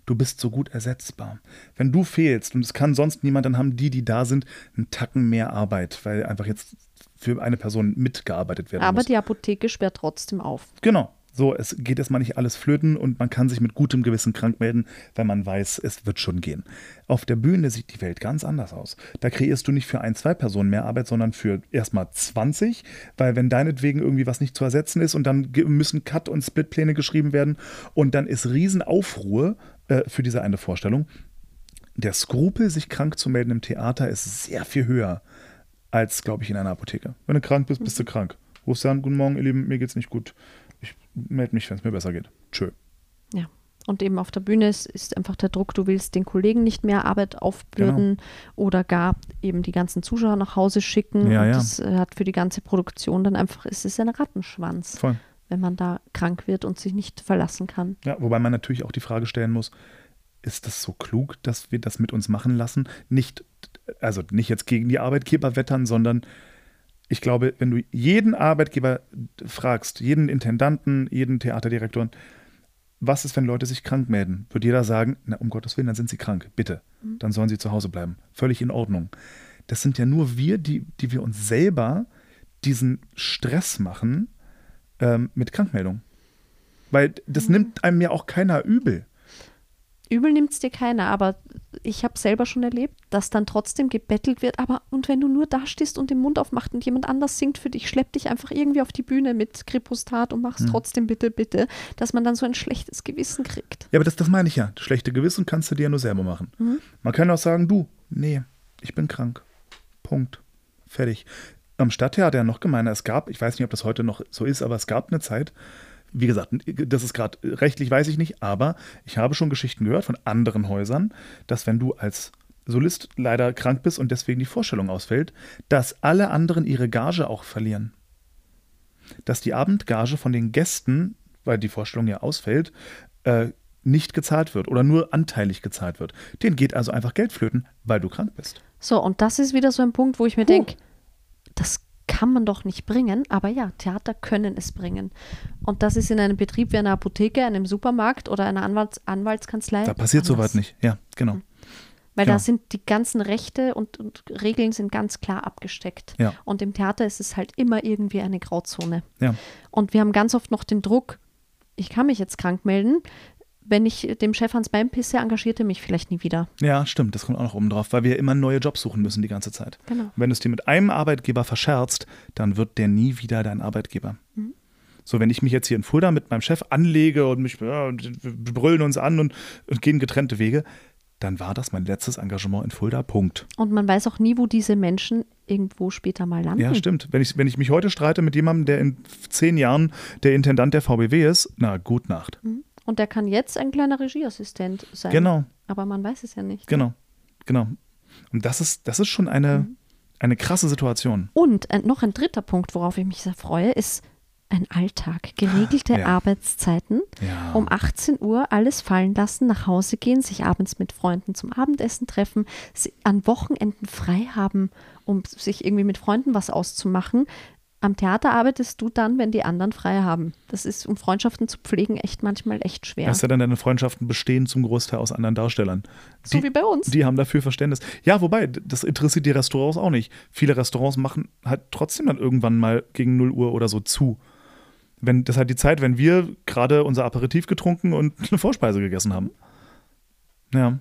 du bist so gut ersetzbar. Wenn du fehlst und es kann sonst niemand, dann haben die, die da sind, einen Tacken mehr Arbeit, weil einfach jetzt für eine Person mitgearbeitet werden Aber muss. die Apotheke sperrt trotzdem auf. Genau. So, es geht erstmal nicht alles flöten und man kann sich mit gutem Gewissen krank melden, weil man weiß, es wird schon gehen. Auf der Bühne sieht die Welt ganz anders aus. Da kreierst du nicht für ein, zwei Personen mehr Arbeit, sondern für erstmal 20, weil wenn deinetwegen irgendwie was nicht zu ersetzen ist und dann müssen Cut- und Splitpläne geschrieben werden und dann ist Riesenaufruhr äh, für diese eine Vorstellung. Der Skrupel, sich krank zu melden im Theater, ist sehr viel höher als, glaube ich, in einer Apotheke. Wenn du krank bist, bist du krank. Rufst du an, guten Morgen, ihr Lieben, mir geht's nicht gut. Ich melde mich, wenn es mir besser geht. Tschö. Ja. Und eben auf der Bühne ist, ist einfach der Druck, du willst den Kollegen nicht mehr Arbeit aufbürden Genau. oder gar eben die ganzen Zuschauer nach Hause schicken. Ja, und ja. das äh, hat für die ganze Produktion dann einfach, es ist ein Rattenschwanz, Voll. wenn man da krank wird und sich nicht verlassen kann. Ja, wobei man natürlich auch die Frage stellen muss, ist das so klug, dass wir das mit uns machen lassen? Nicht, also nicht jetzt gegen die Arbeitgeber wettern, sondern ich glaube, wenn du jeden Arbeitgeber fragst, jeden Intendanten, jeden Theaterdirektor, was ist, wenn Leute sich krank melden? Wird jeder sagen, na, um Gottes Willen, dann sind sie krank, bitte. Dann sollen sie zu Hause bleiben. Völlig in Ordnung. Das sind ja nur wir, die, die wir uns selber diesen Stress machen ähm, mit Krankmeldung. Weil das nimmt einem ja auch keiner übel. Übel nimmt es dir keiner, aber ich habe selber schon erlebt, dass dann trotzdem gebettelt wird. Aber und wenn du nur da stehst und den Mund aufmachst und jemand anders singt für dich, schlepp dich einfach irgendwie auf die Bühne mit Kripostat und mach's trotzdem bitte, bitte, dass man dann so ein schlechtes Gewissen kriegt. Ja, aber das, das meine ich ja. Das schlechte Gewissen kannst du dir ja nur selber machen. Man kann auch sagen, du, nee, ich bin krank. Punkt. Fertig. Am Stadttheater ja noch gemeiner. Es gab, ich weiß nicht, ob das heute noch so ist, aber es gab eine Zeit, wie gesagt, das ist gerade rechtlich, weiß ich nicht, aber ich habe schon Geschichten gehört von anderen Häusern, dass wenn du als Solist leider krank bist und deswegen die Vorstellung ausfällt, dass alle anderen ihre Gage auch verlieren. Dass die Abendgage von den Gästen, weil die Vorstellung ja ausfällt, äh, nicht gezahlt wird oder nur anteilig gezahlt wird. Den geht also einfach Geld flöten, weil du krank bist. So, und das ist wieder so ein Punkt, wo ich mir denke, das kann man doch nicht bringen, aber ja, Theater können es bringen. Und das ist in einem Betrieb wie einer Apotheke, einem Supermarkt oder einer Anwalts Anwaltskanzlei. Da passiert soweit nicht. Ja, genau. Weil Genau. da sind die ganzen Rechte und, und Regeln sind ganz klar abgesteckt. Ja. Und im Theater ist es halt immer irgendwie eine Grauzone. Ja. Und wir haben ganz oft noch den Druck, ich kann mich jetzt krank melden. Wenn ich dem Chef ans Bein pisse, engagiert er mich vielleicht nie wieder. Ja, stimmt, das kommt auch noch oben drauf, weil wir immer neue Jobs suchen müssen die ganze Zeit. Genau. Und wenn du es dir mit einem Arbeitgeber verscherzt, dann wird der nie wieder dein Arbeitgeber. Mhm. So, wenn ich mich jetzt hier in Fulda mit meinem Chef anlege und mich, ja, brüllen uns an und, und gehen getrennte Wege, dann war das mein letztes Engagement in Fulda. Punkt. Und man weiß auch nie, wo diese Menschen irgendwo später mal landen. Ja, stimmt. Wenn ich, wenn ich mich heute streite mit jemandem, der in zehn Jahren der Intendant der VBW ist, na, gut Nacht. Und der kann jetzt ein kleiner Regieassistent sein. Genau. Aber man weiß es ja nicht. Genau, genau. Und das ist, das ist schon eine, Mhm. eine krasse Situation. Und ein, noch ein dritter Punkt, worauf ich mich sehr freue, ist ein Alltag. Geregelte Ja. Arbeitszeiten. Ja. Um 18 Uhr alles fallen lassen, nach Hause gehen, sich abends mit Freunden zum Abendessen treffen, sie an Wochenenden frei haben, um sich irgendwie mit Freunden was auszumachen. Am Theater arbeitest du dann, wenn die anderen frei haben. Das ist, um Freundschaften zu pflegen, echt manchmal echt schwer. Weißt du denn, deine Freundschaften bestehen zum Großteil aus anderen Darstellern. So Die- wie bei uns. Die haben dafür Verständnis. Ja, wobei, das interessiert die Restaurants auch nicht. Viele Restaurants machen halt trotzdem dann irgendwann mal gegen 0 Uhr oder so zu. Wenn, das ist halt die Zeit, wenn wir gerade unser Aperitif getrunken und eine Vorspeise gegessen haben. Ja.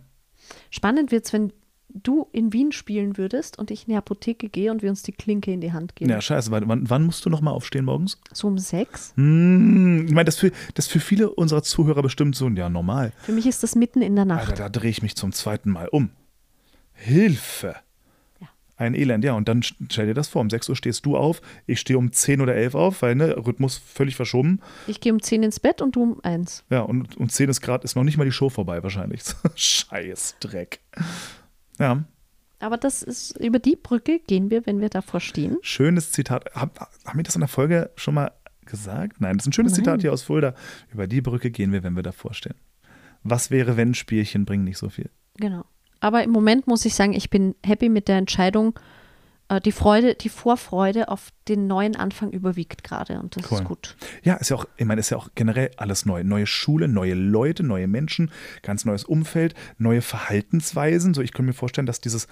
Spannend wird es, wenn du in Wien spielen würdest und ich in die Apotheke gehe und wir uns die Klinke in die Hand geben. Ja, scheiße. Wann, wann musst du nochmal aufstehen morgens? So um sechs. Hm, ich meine, das für, das für viele unserer Zuhörer bestimmt so, ja, normal. Für mich ist das mitten in der Nacht. Alter, da drehe ich mich zum zweiten Mal um. Hilfe! Ja. Ein Elend, ja. Und dann stell dir das vor, um 6 Uhr stehst du auf, ich stehe um 10 oder 11 auf, weil ne, Rhythmus völlig verschoben. Ich gehe um zehn ins Bett und du um eins. Ja, und um 10 ist gerade, ist noch nicht mal die Show vorbei wahrscheinlich. Scheiß Dreck. Ja, Aber das ist, über die Brücke gehen wir, wenn wir davor stehen. schönes Zitat. Hab, haben wir das in der Folge schon mal gesagt? Nein, das ist ein schönes Nein. Zitat hier aus Fulda. Über die Brücke gehen wir, wenn wir davor stehen. Was wäre, wenn Spielchen bringen nicht so viel? Genau. Aber im Moment muss ich sagen, ich bin happy mit der Entscheidung. Äh, Die Freude, die Vorfreude auf den neuen Anfang überwiegt gerade und das Cool. ist gut. Ja, ist ja auch, ich meine, ist ja auch generell alles neu. Neue Schule, neue Leute, neue Menschen, ganz neues Umfeld, neue Verhaltensweisen. So, ich kann mir vorstellen, dass dieses,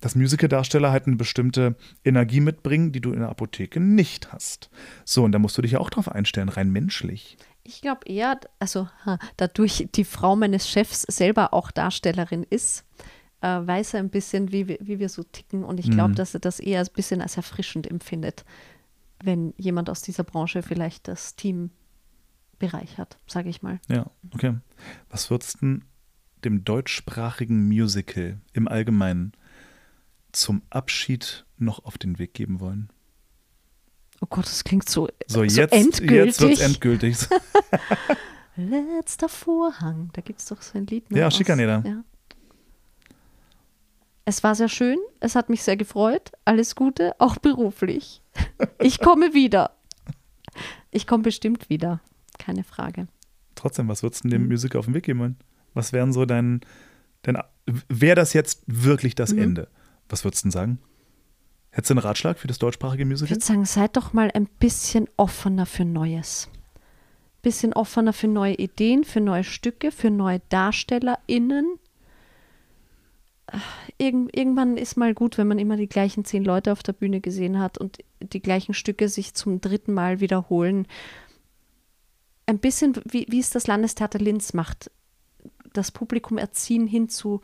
dass Musical-Darsteller halt eine bestimmte Energie mitbringen, die du in der Apotheke nicht hast. So, und da musst du dich ja auch drauf einstellen, rein menschlich. Ich glaube eher, also dadurch die Frau meines Chefs selber auch Darstellerin ist, äh, weiß er ein bisschen, wie wir, wie wir so ticken. Und ich glaube, Mhm. dass er das eher ein bisschen als erfrischend empfindet, wenn jemand aus dieser Branche vielleicht das Team bereichert, sage ich mal. Ja, okay. Was würdest du dem deutschsprachigen Musical im Allgemeinen zum Abschied noch auf den Weg geben wollen? Oh Gott, das klingt so, So, so jetzt, endgültig. jetzt wird es endgültig. Letzter Vorhang. Da gibt es doch so ein Lied. ne, Ja, aus- Schikaneder. Ja. Es war sehr schön. Es hat mich sehr gefreut. Alles Gute, auch beruflich. Ich komme wieder. Ich komme bestimmt wieder. Keine Frage. Trotzdem, was würdest du Mhm. dem Musical auf den Weg geben wollen? Was wären so dein, dein wäre das jetzt wirklich das Mhm. Ende? Was würdest du denn sagen? Hättest du einen Ratschlag für das deutschsprachige Ich Musical? würde sagen, seid doch mal ein bisschen offener für Neues. Bisschen offener für neue Ideen, für neue Stücke, für neue DarstellerInnen. Irgend, irgendwann ist mal gut, wenn man immer die gleichen zehn Leute auf der Bühne gesehen hat und die gleichen Stücke sich zum dritten Mal wiederholen. Ein bisschen wie, wie es das Landestheater Linz macht. Das Publikum erziehen hin zu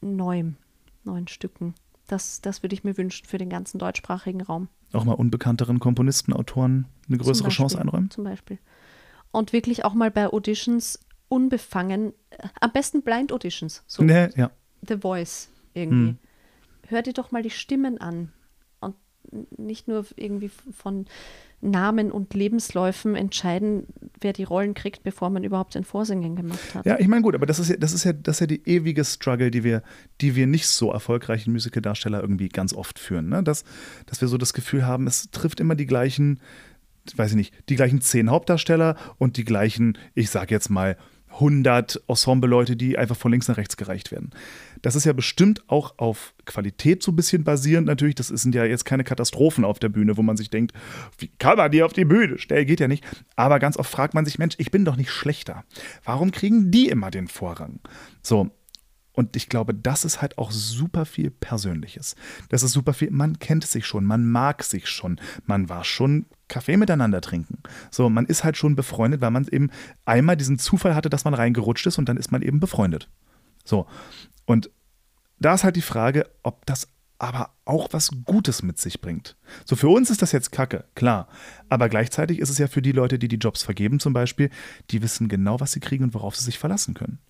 neuem, neuen Stücken. Das, das würde ich mir wünschen für den ganzen deutschsprachigen Raum. Auch mal unbekannteren Komponisten, Autoren eine größere Chance Beispiel, einräumen? Zum Beispiel. Und wirklich auch mal bei Auditions unbefangen, äh, am besten Blind Auditions, so Nee, ja. The Voice irgendwie. Hm. Hör dir doch mal die Stimmen an und nicht nur irgendwie von Namen und Lebensläufen entscheiden, wer die Rollen kriegt, bevor man überhaupt ein Vorsingen gemacht hat. Ja, ich meine, gut, aber das ist ja, das ist ja, das ist ja die ewige Struggle, die wir, die wir nicht so erfolgreichen Musical-Darsteller irgendwie ganz oft führen. Ne? Dass, dass wir so das Gefühl haben, es trifft immer die gleichen, weiß ich nicht, die gleichen zehn Hauptdarsteller und die gleichen, ich sag jetzt mal, 100 Ensemble-Leute, die einfach von links nach rechts gereicht werden. Das ist ja bestimmt auch auf Qualität so ein bisschen basierend natürlich. Das sind ja jetzt keine Katastrophen auf der Bühne, wo man sich denkt, wie kann man die auf die Bühne stellen? Geht ja nicht. Aber ganz oft fragt man sich, Mensch, ich bin doch nicht schlechter. Warum kriegen die immer den Vorrang? So. Und ich glaube, das ist halt auch super viel Persönliches. Das ist super viel, man kennt sich schon, man mag sich schon, man war schon Kaffee miteinander trinken. So, man ist halt schon befreundet, weil man eben einmal diesen Zufall hatte, dass man reingerutscht ist und dann ist man eben befreundet. So. Und da ist halt die Frage, ob das aber auch was Gutes mit sich bringt. So, für uns ist das jetzt Kacke, klar. Aber gleichzeitig ist es ja für die Leute, die die Jobs vergeben zum Beispiel, die wissen genau, was sie kriegen und worauf sie sich verlassen können.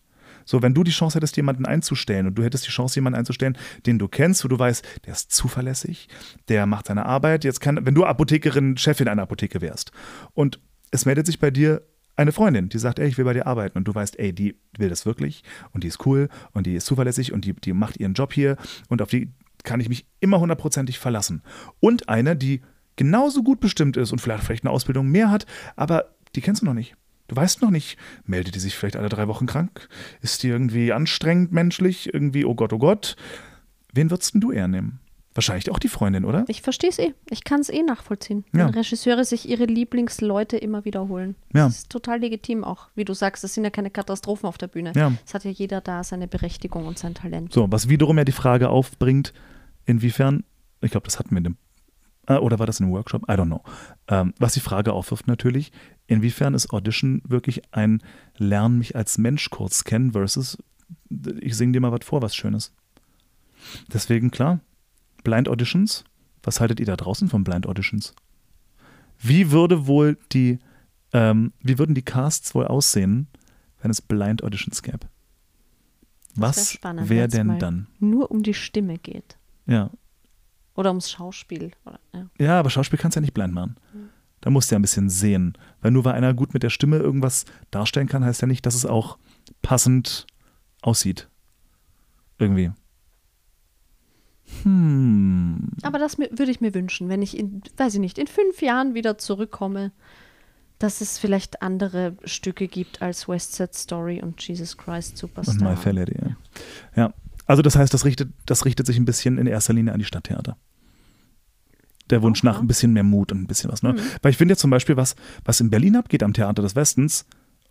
So, wenn du die Chance hättest, jemanden einzustellen und du hättest die Chance, jemanden einzustellen, den du kennst, wo du weißt, der ist zuverlässig, der macht seine Arbeit. Jetzt kann, wenn du Apothekerin, Chefin einer Apotheke wärst und es meldet sich bei dir eine Freundin, die sagt, ey, ich will bei dir arbeiten und du weißt, ey, die will das wirklich und die ist cool und die ist zuverlässig und die, die macht ihren Job hier und auf die kann ich mich immer hundertprozentig verlassen. Und eine, die genauso gut bestimmt ist und vielleicht, vielleicht eine Ausbildung mehr hat, aber die kennst du noch nicht. Du weißt noch nicht, meldet die sich vielleicht alle drei Wochen krank? Ist die irgendwie anstrengend menschlich? Irgendwie, oh Gott, oh Gott. Wen würdest denn du eher nehmen? Wahrscheinlich auch die Freundin, oder? Ich verstehe es eh. Ich kann es eh nachvollziehen. Ja. Wenn Regisseure sich ihre Lieblingsleute immer wiederholen. Ja. Das ist total legitim auch. Wie du sagst, das sind ja keine Katastrophen auf der Bühne. Ja. Es hat ja jeder da seine Berechtigung und sein Talent. So, was wiederum ja die Frage aufbringt, inwiefern, ich glaube, das hatten wir in dem Äh, oder war das ein Workshop? I don't know. Ähm, was die Frage aufwirft natürlich, inwiefern ist Audition wirklich ein Lern mich als Mensch kurz kennen versus ich singe dir mal was vor, was Schönes. Deswegen klar, Blind Auditions, was haltet ihr da draußen von Blind Auditions? Wie würde wohl die, ähm, wie würden die Casts wohl aussehen, wenn es Blind Auditions gäbe? Was wäre wenn's denn dann? Nur um die Stimme geht. Ja. Oder ums Schauspiel. Oder, ja. ja, aber Schauspiel kannst du ja nicht blind machen. Da musst du ja ein bisschen sehen. Weil nur weil einer gut mit der Stimme irgendwas darstellen kann, heißt ja nicht, dass es auch passend aussieht. Irgendwie. Hm. Aber das würde ich mir wünschen, wenn ich in, weiß ich nicht, in fünf Jahren wieder zurückkomme, dass es vielleicht andere Stücke gibt als West Side Story und Jesus Christ Superstar. Und My Fair Lady, ja. ja. Also das heißt, das richtet, das richtet sich ein bisschen in erster Linie an die Stadttheater. Der Wunsch Auch, nach ein bisschen mehr Mut und ein bisschen was. Ne? Mhm. Weil ich finde ja zum Beispiel, was, was in Berlin abgeht am Theater des Westens,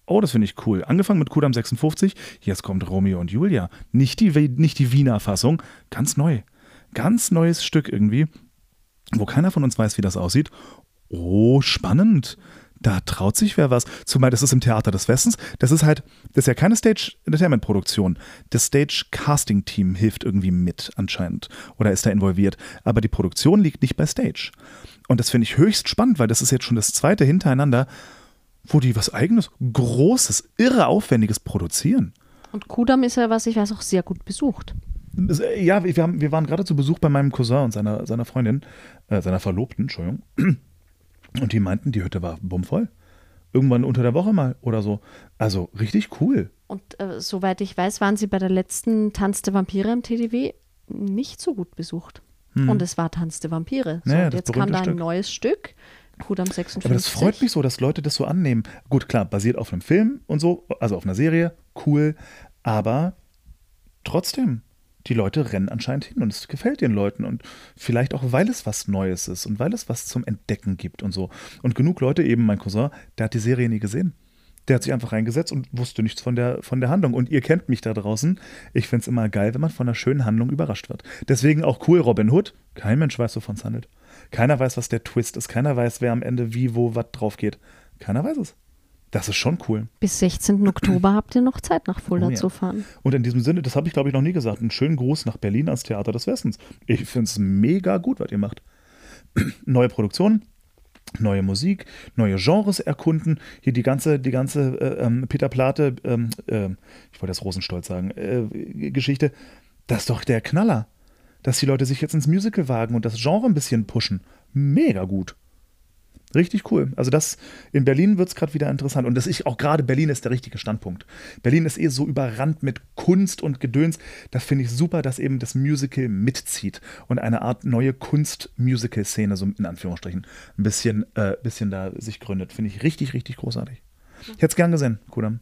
oh, das finde ich cool. Angefangen mit Kudam 56, jetzt kommt Romeo und Julia. Nicht die, nicht die Wiener Fassung, ganz neu. Ganz neues Stück irgendwie, wo keiner von uns weiß, wie das aussieht. Oh, spannend. Da traut sich wer was. Zumal das ist im Theater des Westens. Das ist halt, das ist ja keine Stage-Entertainment-Produktion. Das Stage-Casting-Team hilft irgendwie mit anscheinend oder ist da involviert. Aber die Produktion liegt nicht bei Stage. Und das finde ich höchst spannend, weil das ist jetzt schon das zweite hintereinander, wo die was eigenes, großes, irre aufwendiges produzieren. Und Kudam ist ja, was ich weiß, auch sehr gut besucht. Äh, Ja, wir, haben, wir waren gerade zu Besuch bei meinem Cousin und seiner, seiner Freundin, äh, seiner Verlobten, Entschuldigung. Und die meinten, die Hütte war bummvoll. Irgendwann unter der Woche mal oder so. Also richtig cool. Und äh, soweit ich weiß, waren sie bei der letzten Tanz der Vampire im TDW nicht so gut besucht. Und es war Tanz der Vampire. So, Hm. Ja, und jetzt kam da ein Stück. neues Stück, Kudam 56. Aber das freut mich so, dass Leute das so annehmen. Gut, klar, basiert auf einem Film und so, also auf einer Serie, cool. Aber trotzdem, die Leute rennen anscheinend hin und es gefällt den Leuten und vielleicht auch, weil es was Neues ist und weil es was zum Entdecken gibt und so. Und genug Leute, eben mein Cousin, der hat die Serie nie gesehen. Der hat sich einfach reingesetzt und wusste nichts von der, von der Handlung. Und ihr kennt mich da draußen. Ich finde es immer geil, wenn man von einer schönen Handlung überrascht wird. Deswegen auch cool, Robin Hood. Kein Mensch weiß, wovon es handelt. Keiner weiß, was der Twist ist. Keiner weiß, wer am Ende wie, wo, was drauf geht. Keiner weiß es. Das ist schon cool. Bis 16. Oktober habt ihr noch Zeit, nach Fulda Oh ja. zu fahren. Und in diesem Sinne, das habe ich glaube ich noch nie gesagt, einen schönen Gruß nach Berlin ans Theater des Westens. Ich finde es mega gut, was ihr macht. Neue Produktion, neue Musik, neue Genres erkunden. Hier die ganze, die ganze äh, ähm, Peter Plate, ähm, äh, ich wollte das Rosenstolz sagen, äh, Geschichte. Das ist doch der Knaller. Dass die Leute sich jetzt ins Musical wagen und das Genre ein bisschen pushen. Mega gut. Richtig cool. Also das in Berlin wird es gerade wieder interessant. Und das ist auch gerade Berlin ist der richtige Standpunkt. Berlin ist eh so überrannt mit Kunst und Gedöns. Das finde ich super, dass eben das Musical mitzieht und eine Art neue Kunst-Musical-Szene, so in Anführungsstrichen, ein bisschen, äh, bisschen da sich gründet. Finde ich richtig, richtig großartig. Ich hätte es gern gesehen, Kudam.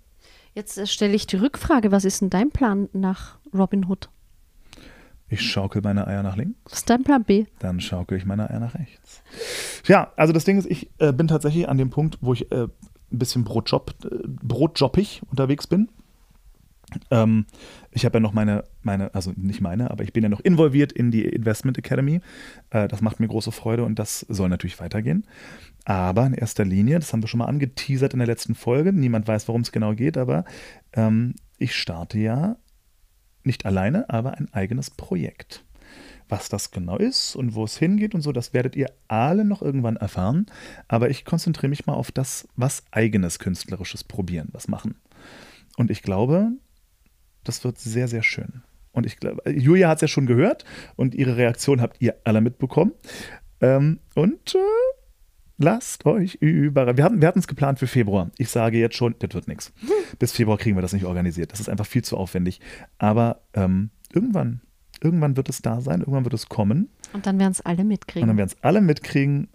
Jetzt äh, stelle ich die Rückfrage, was ist denn dein Plan nach Robin Hood? Ich schaukel meine Eier nach links. Was ist dein Plan B? dann schaukel ich meine Eier nach rechts. Ja, also das Ding ist, ich äh, bin tatsächlich an dem Punkt, wo ich äh, ein bisschen Brotjob, äh, brotjobbig unterwegs bin. Ähm, ich habe ja noch meine, meine, also nicht meine, aber ich bin ja noch involviert in die Investment Academy. Äh, das macht mir große Freude und das soll natürlich weitergehen. Aber in erster Linie, das haben wir schon mal angeteasert in der letzten Folge, niemand weiß, worum es genau geht, aber ähm, ich starte ja nicht alleine, aber ein eigenes Projekt. Was das genau ist und wo es hingeht und so, das werdet ihr alle noch irgendwann erfahren. Aber ich konzentriere mich mal auf das, was eigenes künstlerisches probieren, was machen. Und ich glaube, das wird sehr, sehr schön. Und ich glaube, Julia hat es ja schon gehört und ihre Reaktion habt ihr alle mitbekommen. Ähm, und äh, lasst euch überraschen. Wir hatten wir es geplant für Februar. Ich sage jetzt schon, das wird nichts. Bis Februar kriegen wir das nicht organisiert. Das ist einfach viel zu aufwendig. Aber ähm, irgendwann, irgendwann wird es da sein, irgendwann wird es kommen. Und dann werden es alle Und mitkriegen. dann werden es alle mitkriegen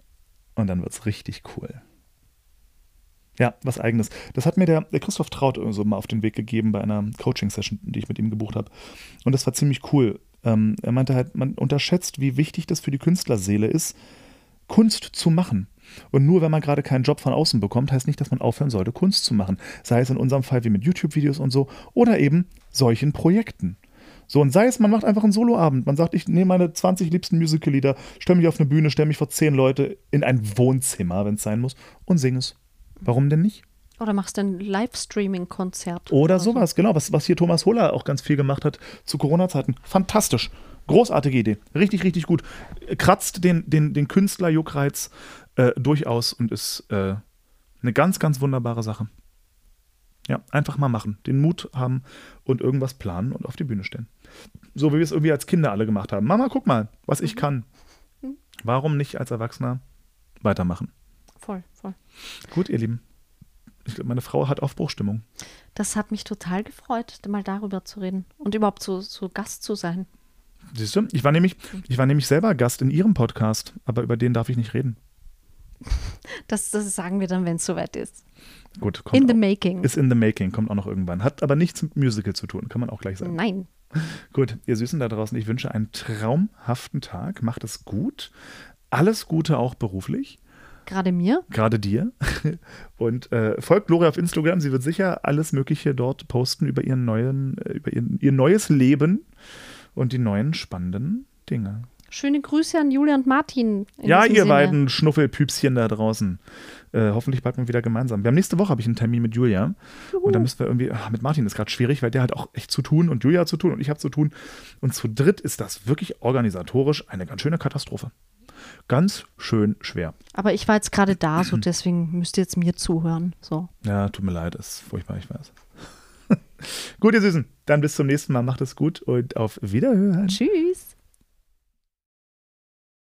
und dann wird es richtig cool. Ja, was eigenes. Das hat mir der, der Christoph Traut so mal auf den Weg gegeben bei einer Coaching-Session, die ich mit ihm gebucht habe. Und das war ziemlich cool. Ähm, er meinte halt, man unterschätzt, wie wichtig das für die Künstlerseele ist, Kunst zu machen. Und nur wenn man gerade keinen Job von außen bekommt, heißt nicht, dass man aufhören sollte, Kunst zu machen. Sei es in unserem Fall wie mit YouTube-Videos und so oder eben solchen Projekten. So, und sei es, man macht einfach einen Soloabend. Man sagt, ich nehme meine 20 liebsten Musical-Lieder, stelle mich auf eine Bühne, stelle mich vor 10 Leute in ein Wohnzimmer, wenn es sein muss, und singe es. Warum denn nicht? Oder machst du ein Livestreaming-Konzert? Oder sowas, genau, was, was hier Thomas Holler auch ganz viel gemacht hat zu Corona-Zeiten. Fantastisch. Großartige Idee. Richtig, richtig gut. Kratzt den, den, den Künstler Juckreiz äh, durchaus und ist äh, eine ganz, ganz wunderbare Sache. Ja, einfach mal machen. Den Mut haben und irgendwas planen und auf die Bühne stellen. So wie wir es irgendwie als Kinder alle gemacht haben. Mama, guck mal, was ich kann. Warum nicht als Erwachsener weitermachen? Voll, voll. Gut, ihr Lieben. Ich glaube, meine Frau hat Aufbruchstimmung. Das hat mich total gefreut, mal darüber zu reden und überhaupt so, so Gast zu sein. Siehst du? Ich war, nämlich, ich war nämlich selber Gast in ihrem Podcast, aber über den darf ich nicht reden. Das, das sagen wir dann, wenn es soweit ist. Gut, kommt In the auch- making. Ist in the making, kommt auch noch irgendwann. Hat aber nichts mit Musical zu tun, kann man auch gleich sagen. Nein. Gut, ihr Süßen da draußen, ich wünsche einen traumhaften Tag. Macht es gut. Alles Gute auch beruflich. Gerade mir. Gerade dir. Und äh, folgt Gloria auf Instagram. Sie wird sicher alles Mögliche dort posten über ihren neuen, äh, über ihren, ihr neues Leben und die neuen spannenden Dinge. Schöne Grüße an Julia und Martin. in ja, ihr Sinne. beiden Schnuffelpüpschen da draußen. Äh, hoffentlich bald mal wieder gemeinsam. Wir haben nächste Woche habe ich einen Termin mit Julia. Und da müssen wir irgendwie, ah, mit Martin ist gerade schwierig, weil der hat auch echt zu tun und Julia hat zu tun und ich habe zu tun. Und zu dritt ist das wirklich organisatorisch eine ganz schöne Katastrophe. Ganz schön schwer. Aber ich war jetzt gerade da, so deswegen müsst ihr jetzt mir zuhören. So. Ja, tut mir leid, ist furchtbar, ich weiß. Gut, ihr Süßen, dann bis zum nächsten Mal. Macht es gut und auf Wiederhören. Tschüss.